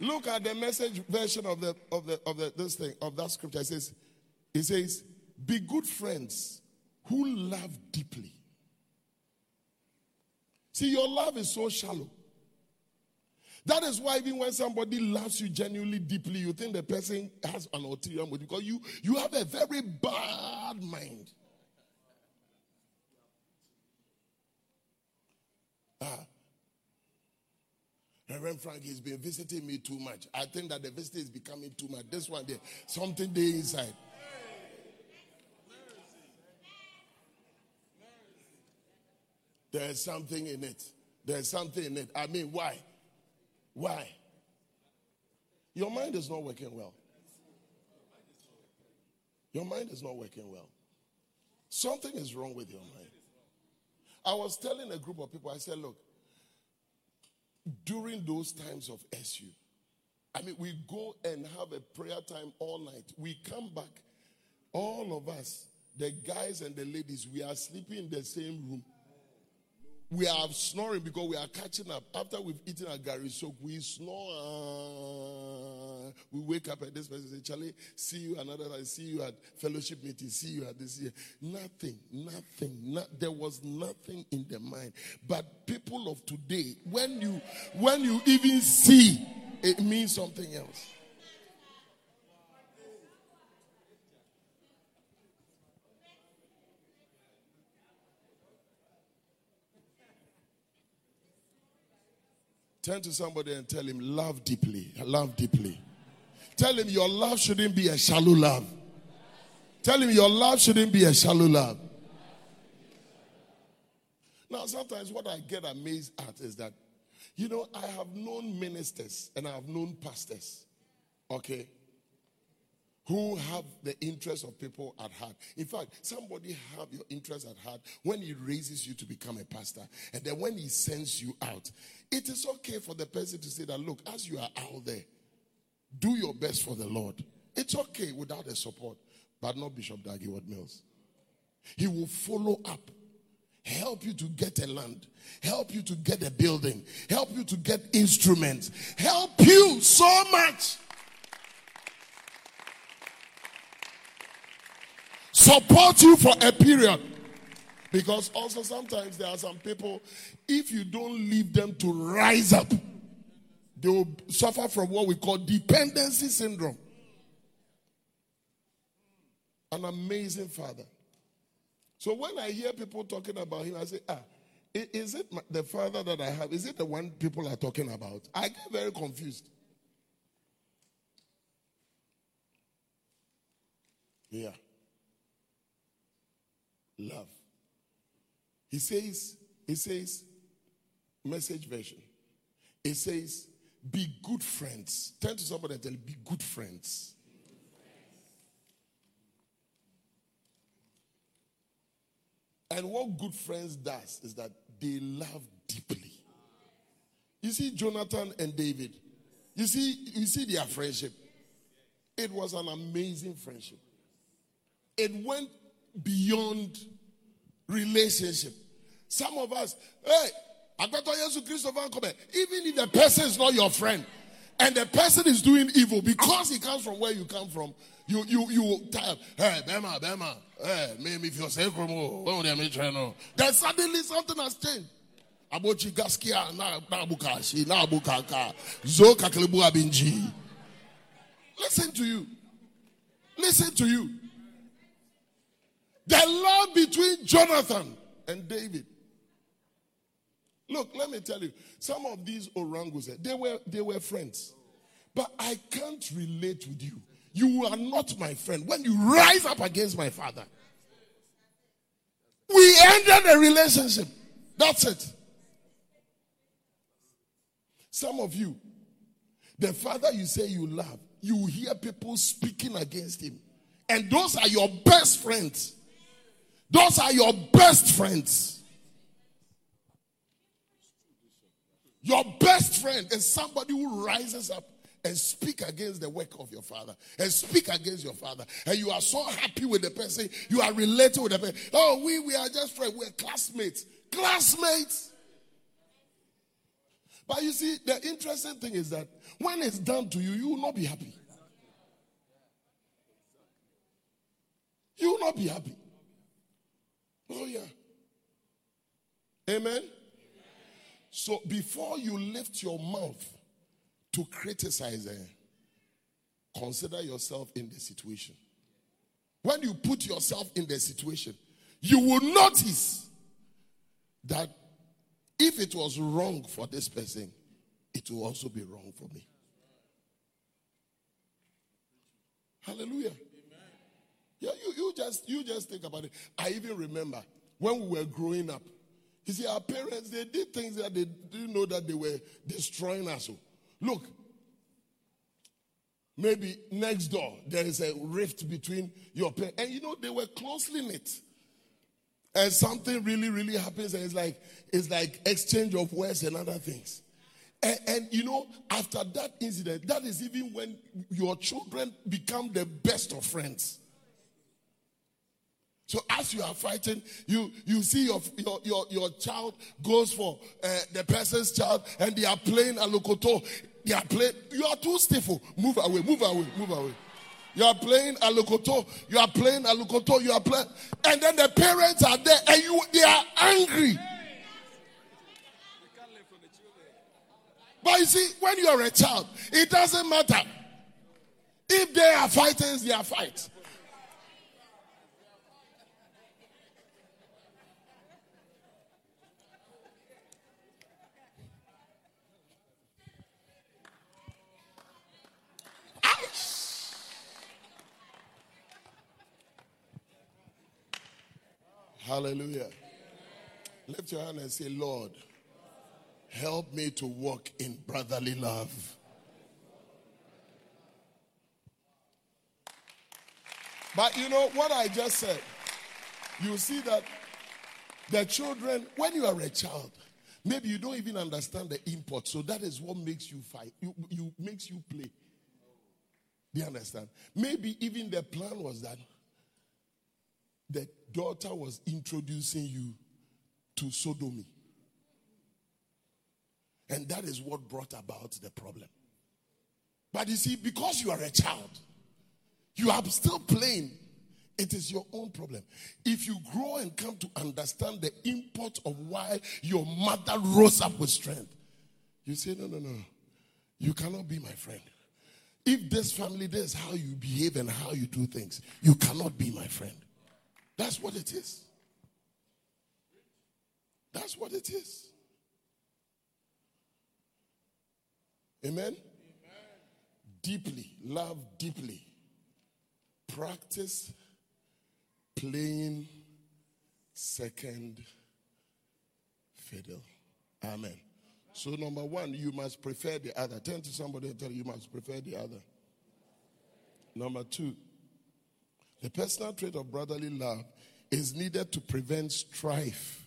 Look at the message version of the of the of the this thing of that scripture. It says, it says, be good friends who love deeply. See, your love is so shallow. That is why even when somebody loves you genuinely deeply, you think the person has an ulterior motive because you, you have a very bad mind. Ah. Reverend Frank has been visiting me too much. I think that the visit is becoming too much. This one there, something there inside. There's something in it. There's something in it. I mean, why? Why? Your mind is not working well. Your mind is not working well. Something is wrong with your mind. I was telling a group of people, I said, look, during those times of SU, I mean, we go and have a prayer time all night. We come back, all of us, the guys and the ladies, we are sleeping in the same room. We are snoring because we are catching up. After we've eaten a gari soak, we snore. uh, we wake up and this person say, Charlie, see you another time, see you at fellowship meeting, see you at this year. Nothing, nothing, not, there was nothing in the mind. But people of today, when you when you even see, it means something else. Turn to somebody and tell him, love deeply. Love deeply. Tell him your love shouldn't be a shallow love. Tell him your love shouldn't be a shallow love. Now, sometimes what I get amazed at is that, you know, I have known ministers and I have known pastors, okay, who have the interest of people at heart. In fact, somebody have your interest at heart when he raises you to become a pastor, and then when he sends you out, it is okay for the person to say that, look, as you are out there, do your best for the Lord. It's okay without the support, but not Bishop Dag Heward-Mills. He will follow up, help you to get a land, help you to get a building, help you to get instruments, help you so much. Support you for a period. Because also sometimes there are some people, if you don't leave them to rise up, they will suffer from what we call dependency syndrome. An amazing father. So when I hear people talking about him, I say, ah, is it the father that I have? Is it the one people are talking about? I get very confused. Yeah. Love. He says, he says, message version. It says, be good friends. Turn to somebody and tell be good friends. And what good friends does is that they love deeply. You see Jonathan and David. You see, you see their friendship. It was an amazing friendship. It went beyond relationship. Some of us, hey, Agbata Yesu Christopher come Even if the person is not your friend and the person is doing evil because he comes from where you come from, you you you tell hey Bema Bema hey maybe if you're me then suddenly something has changed. Abochi gaskia na na bukashi na zo abinji. Listen to you. Listen to you. The love between Jonathan and David. Look, let me tell you, some of these orangus, they were they were friends. But I can't relate with you. You are not my friend. When you rise up against my father, we ended the relationship. That's it. Some of you, the father you say you love, you hear people speaking against him. And those are your best friends. Those are your best friends. Your best friend is somebody who rises up and speak against the work of your father and speak against your father. And you are so happy with the person, you are related with the person. Oh, we, we are just friends, we're classmates. Classmates. But you see, the interesting thing is that when it's done to you, you will not be happy. You will not be happy. Oh, yeah. Amen. So before you lift your mouth to criticize her, consider yourself in the situation. When you put yourself in the situation, you will notice that if it was wrong for this person, it will also be wrong for me. Hallelujah. Yeah, you, you just you just think about it. I even remember when we were growing up. You see, our parents they did things that they didn't know that they were destroying us. Look, maybe next door there is a rift between your parents, and you know they were closely knit. And something really, really happens, and it's like it's like exchange of words and other things. And, and, you know, after that incident, that is even when your children become the best of friends. So as you are fighting, you you see your your your, your child goes for uh, the person's child, and they are playing alokoto. They are playing. You are too stiff. Move away. Move away. Move away. You are playing alokoto. You are playing alokoto. You are playing, and then the parents are there, and you they are angry. But you see, when you are a child, it doesn't matter. If they are fighters, they are fights. Hallelujah. Lift your hand and say, Lord, help me to walk in brotherly love. But you know what I just said? You see that the children, when you are a child, maybe you don't even understand the import. So that is what makes you fight. You, you makes you play. Do you understand? Maybe even the plan was that the daughter was introducing you to sodomy. And that is what brought about the problem. But you see, because you are a child, you are still playing. It is your own problem. If you grow and come to understand the import of why your mother rose up with strength, you say, No, no, no. You cannot be my friend. If this family, this is how you behave and how you do things, you cannot be my friend. That's what it is. That's what it is. Amen? Amen? Deeply, love deeply. Practice playing second fiddle. Amen. So, number one, you must prefer the other. Turn to somebody and tell you, you must prefer the other. Number two, the personal trait of brotherly love is needed to prevent strife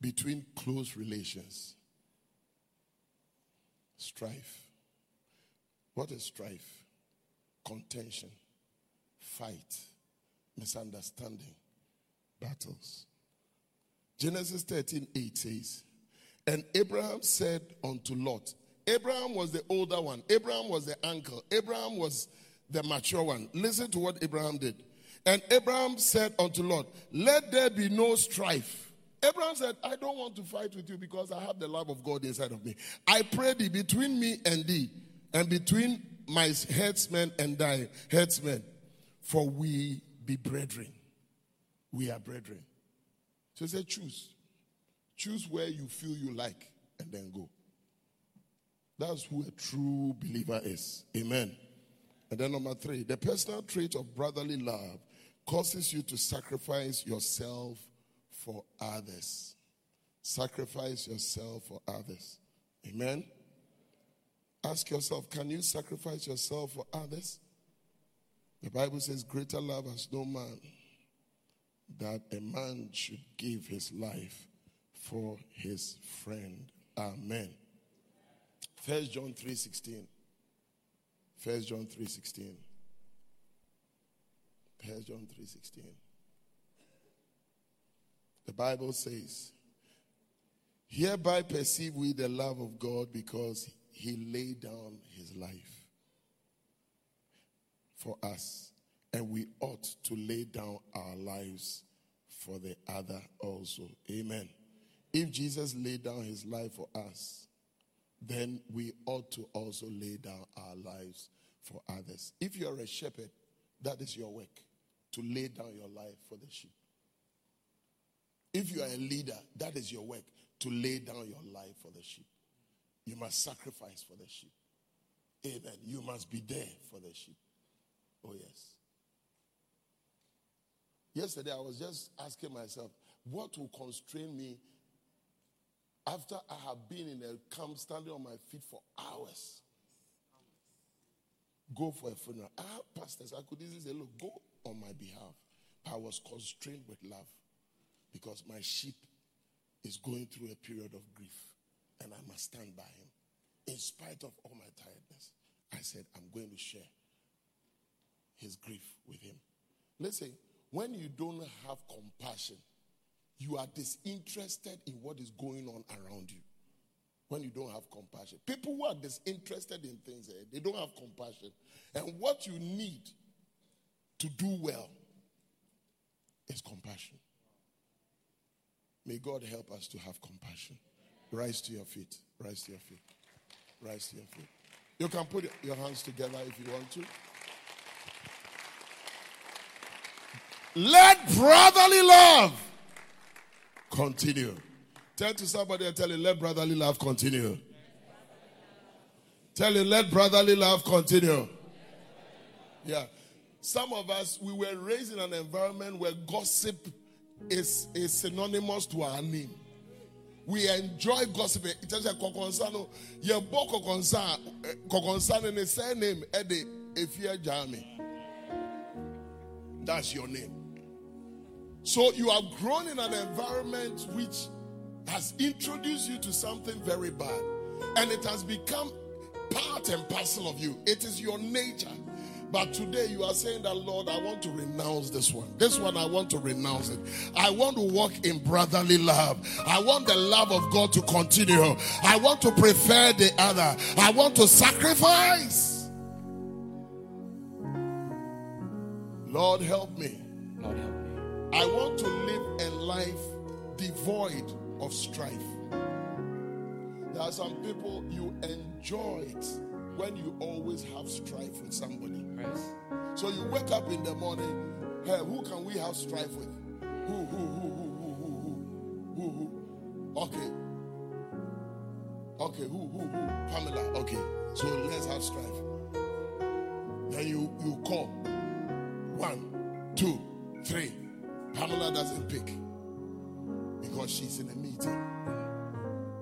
between close relations. Strife. What is strife? Contention, fight, misunderstanding, battles. Genesis 13 8 says, And Abraham said unto Lot, Abraham was the older one, Abraham was the uncle, Abraham was the mature one. Listen to what Abraham did. And Abraham said unto Lot, Let there be no strife. Abraham said, I don't want to fight with you because I have the love of God inside of me. I pray thee between me and thee, and between my headsmen and thy headsmen, for we be brethren. We are brethren. So he said, Choose. Choose where you feel you like, and then go. That's who a true believer is. Amen. And then number three, the personal trait of brotherly love causes you to sacrifice yourself for others. Sacrifice yourself for others. Amen. Ask yourself, can you sacrifice yourself for others? The Bible says, Greater love has no man that a man should give his life for his friend. Amen. First John 3 16. First John 3:16. First John 3:16. The Bible says, Hereby perceive we the love of God because he laid down his life for us, and we ought to lay down our lives for the other also. Amen. If Jesus laid down his life for us, then we ought to also lay down our lives for others. If you're a shepherd, that is your work to lay down your life for the sheep. If you are a leader, that is your work to lay down your life for the sheep. You must sacrifice for the sheep. Amen. You must be there for the sheep. Oh, yes. Yesterday, I was just asking myself, what will constrain me after I have been in a camp standing on my feet for hours? Go for a funeral. I have pastors. I could easily say, look, go on my behalf. I was constrained with love because my sheep is going through a period of grief and I must stand by him. In spite of all my tiredness, I said, I'm going to share his grief with him. Listen, when you don't have compassion, you are disinterested in what is going on around you. When you don't have compassion, people who are disinterested in things, eh, they don't have compassion. And what you need to do well is compassion. May God help us to have compassion. Rise to your feet. Rise to your feet. Rise to your feet. You can put your hands together if you want to. Let brotherly love continue. Tell to somebody and tell you, let brotherly love continue. Tell you, let brotherly love continue. Yeah. Some of us, we were raised in an environment where gossip is, is synonymous to our name. We enjoy gossiping. It is a kokonsano. Ye bo kokonsa eh, kokonsa in the same name. Ede Efia Jami. That's your name. So you have grown in an environment which has introduced you to something very bad, and it has become part and parcel of you. It is your nature. But today you are saying that, Lord, I want to renounce this one. This one, I want to renounce it. I want to walk in brotherly love. I want the love of God to continue. I want to prefer the other. I want to sacrifice. Lord, help me. void of strife. There are some people you enjoy it when you always have strife with somebody. Yes. So you wake up in the morning, hey, who can we have strife with? Who, who, who, who, who, who, who, who, Okay. Okay, who, who, who? Pamela. Okay. So let's have strife. Then you, you call. One, two, three. Pamela doesn't pick because she's in a meeting.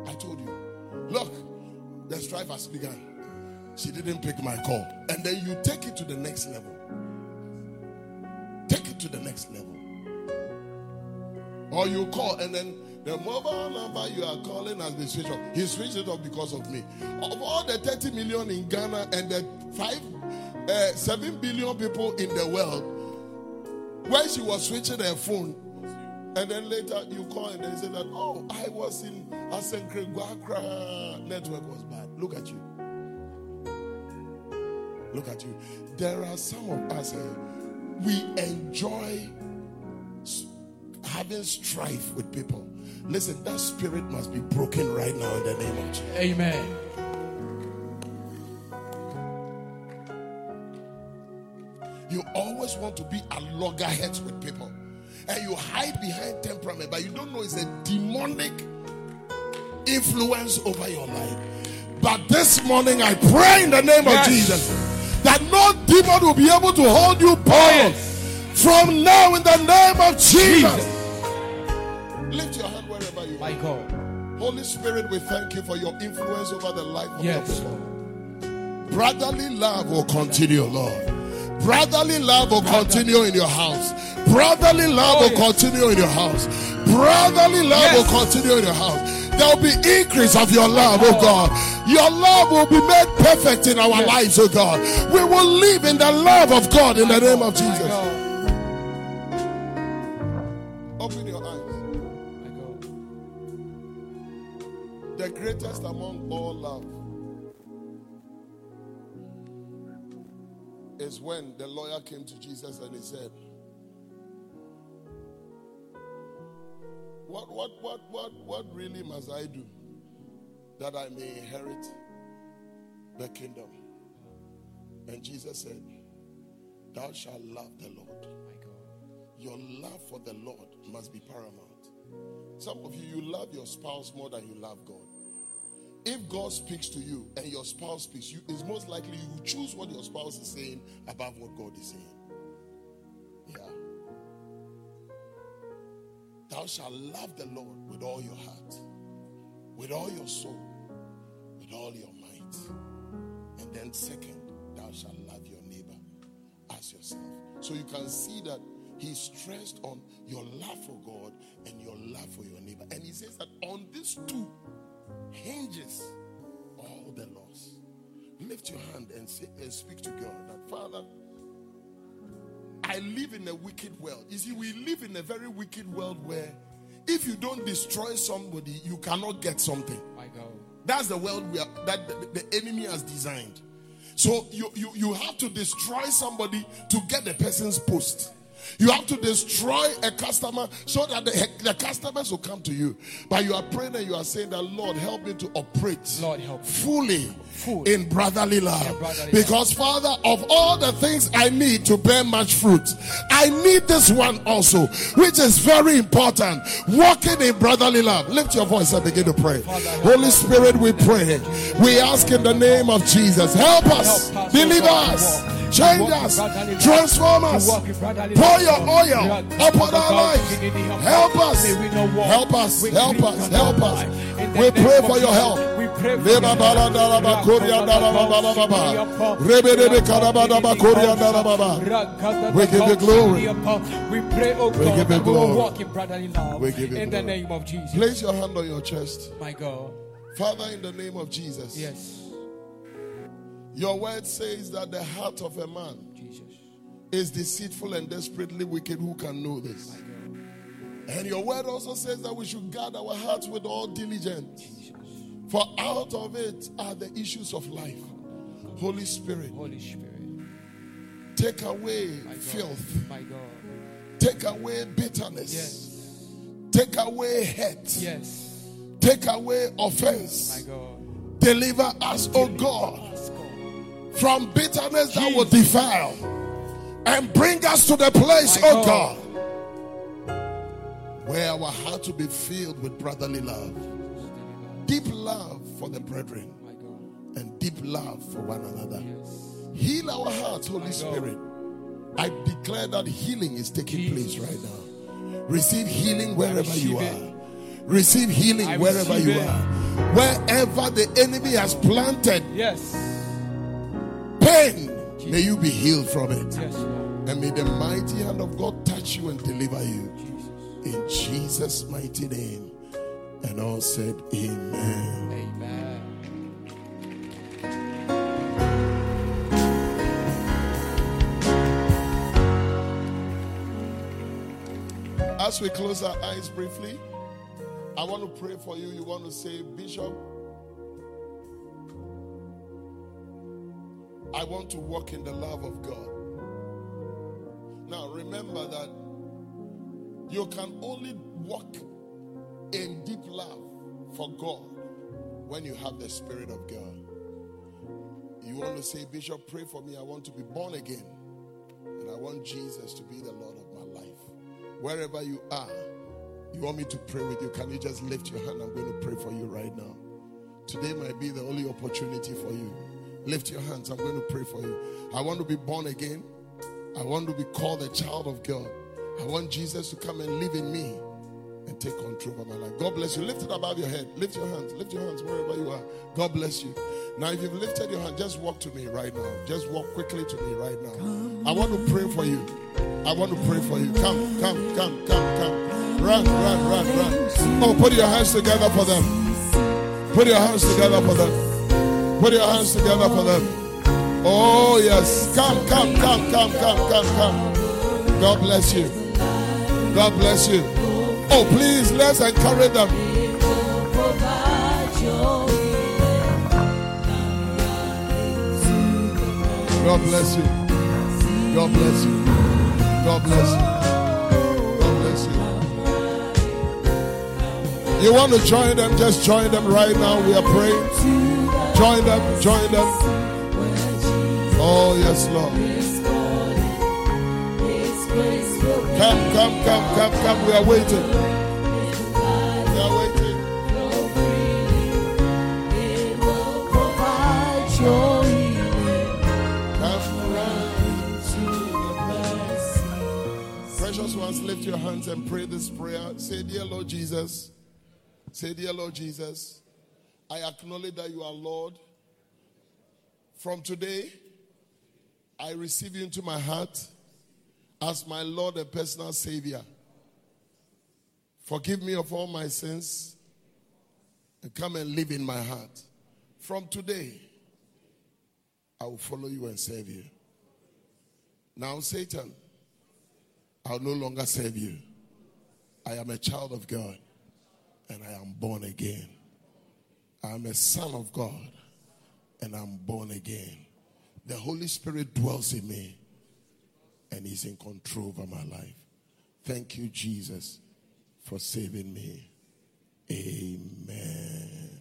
I told you, look, the strife has begun. She didn't pick my call. And then you take it to the next level. Take it to the next level. Or you call and then the mobile number you are calling has been switched off. He switched it off because of me. Of all the 30 million in Ghana and the 5, uh, 7 billion people in the world, when she was switching her phone, and then later you call and they say that, oh, I was in Asenkre Guakra. Network was bad. Look at you. Look at you. There are some of us here, we enjoy having strife with people. Listen, that spirit must be broken right now in the name of Jesus. Amen. You always want to be a loggerheads with people. And you hide behind temperament, but you don't know it's a demonic influence over your life. But this morning I pray in the name Yes. of Jesus that no demon will be able to hold you bound from now in the name of Jesus. Lift your hand wherever you are. My. God. Holy Spirit, we thank you for your influence over the life of Yes. your people. Brotherly love will continue, Lord. Brotherly love will continue in your house. Brotherly love will continue in your house. Brotherly love Yes. will continue in your house. There will be increase of your love, oh God. Your love will be made perfect in our Yes. lives, oh God. We will live in the love of God in the name of Jesus. Open your eyes. The greatest among all love is when the lawyer came to Jesus and he said, What what what what what really must I do that I may inherit the kingdom? And Jesus said, Thou shalt love the Lord. Your love for the Lord must be paramount. Some of you, you love your spouse more than you love God. If God speaks to you and your spouse speaks, you, it's most likely you choose what your spouse is saying above what God is saying. Yeah. Thou shalt love the Lord with all your heart, with all your soul, with all your might. And then, second, thou shalt love your neighbor as yourself. So you can see that he stressed on your love for God and your love for your neighbor. And he says that on these two hinges all the laws. Lift your hand and say and speak to God that Father, I live in a wicked world. You see, we live in a very wicked world where if you don't destroy somebody, you cannot get something. My God. That's the world we are, that the, the enemy has designed. So you, you, you have to destroy somebody to get the person's post. You have to destroy a customer so that the, the customers will come to you. But you are praying and you are saying that Lord help me to operate Lord, help fully Full. in brotherly love. In brotherly because Father, of all the things I need to bear much fruit, I need this one also, which is very important. Walking in brotherly love. Lift your voice and begin to pray. Holy Spirit, we pray. We ask in the name of Jesus. Help us, Help us, deliver us, change to walk in us, transform us, walk in brotherly pour your oil upon our God, lives. help. Us, May we not walk help us, help us, help us. life. In the We pray for your help. We pray for Leba your bala help. ba koria dara ba ba ba ba ba. Rebe rebe kara ba koria dara ba ba. We give you glory. We pray, oh We give you that we will glory. walk in brotherly love. We give you in the name of Jesus. Place your hand on your chest. My God. Father, in the name of Jesus. Yes. Your word says that the heart of a man Jesus. is deceitful and desperately wicked. Who can know this? And your word also says that we should guard our hearts with all diligence. For out of it are the issues of life. Holy Spirit, Holy Spirit. take away My filth, My God. take away bitterness, Yes. take away hate, Yes. take away My offense. God. Deliver us, O God, God. From bitterness that will defile and bring us to the place, oh God. Where our heart will be filled with brotherly love, deep love for the brethren, and deep love for one another. Heal our hearts, Holy. Spirit. I declare that healing is taking place right now. Receive healing wherever you are. Receive healing wherever you are. Wherever the enemy has planted Yes. Pain, may you be healed from it. And may the mighty hand of God touch you and deliver you. In Jesus' mighty name. And all said, Amen. Amen. As we close our eyes briefly, I want to pray for you. You want to say, Bishop, I want to walk in the love of God. Now, remember that you can only walk in deep love for God when you have the Spirit of God. You want to say, Bishop, pray for me. I want to be born again. And I want Jesus to be the Lord of my life. Wherever you are, you want me to pray with you. Can you just lift your hand? I'm going to pray for you right now. Today might be the only opportunity for you. Lift your hands. I'm going to pray for you. I want to be born again. I want to be called a child of God. I want Jesus to come and live in me and take control of my life. God bless you. Lift it above your head. Lift your hands. Lift your hands wherever you are. God bless you. Now, if you've lifted your hand, just walk to me right now. Just walk quickly to me right now. I want to pray for you. I want to pray for you. Come, come, come, come, come. Run, run, run, run. Oh, put your hands together for them. Put your hands together for them. Put your hands together for them. Oh, yes. Come, come, come, come, come, come, come. God bless you. God bless you. Oh, please, let's encourage them. God bless you. God bless you. God bless you. God bless you. You want to join them? Just join them right now. We are praying. Join them. Join them. Oh, yes, Lord. Come, come, come, come, come. We are waiting. We are waiting. Precious ones, lift your hands and pray this prayer. Say, Dear Lord Jesus. Say, Dear Lord Jesus, I acknowledge that you are Lord. From today, I receive you into my heart as my Lord and personal Savior. Forgive me of all my sins and come and live in my heart. From today, I will follow you and serve you. Now, Satan, I'll no longer serve you. I am a child of God and I am born again. I'm a son of God and I'm born again. The Holy Spirit dwells in me and He's in control over my life. Thank you, Jesus, for saving me. Amen.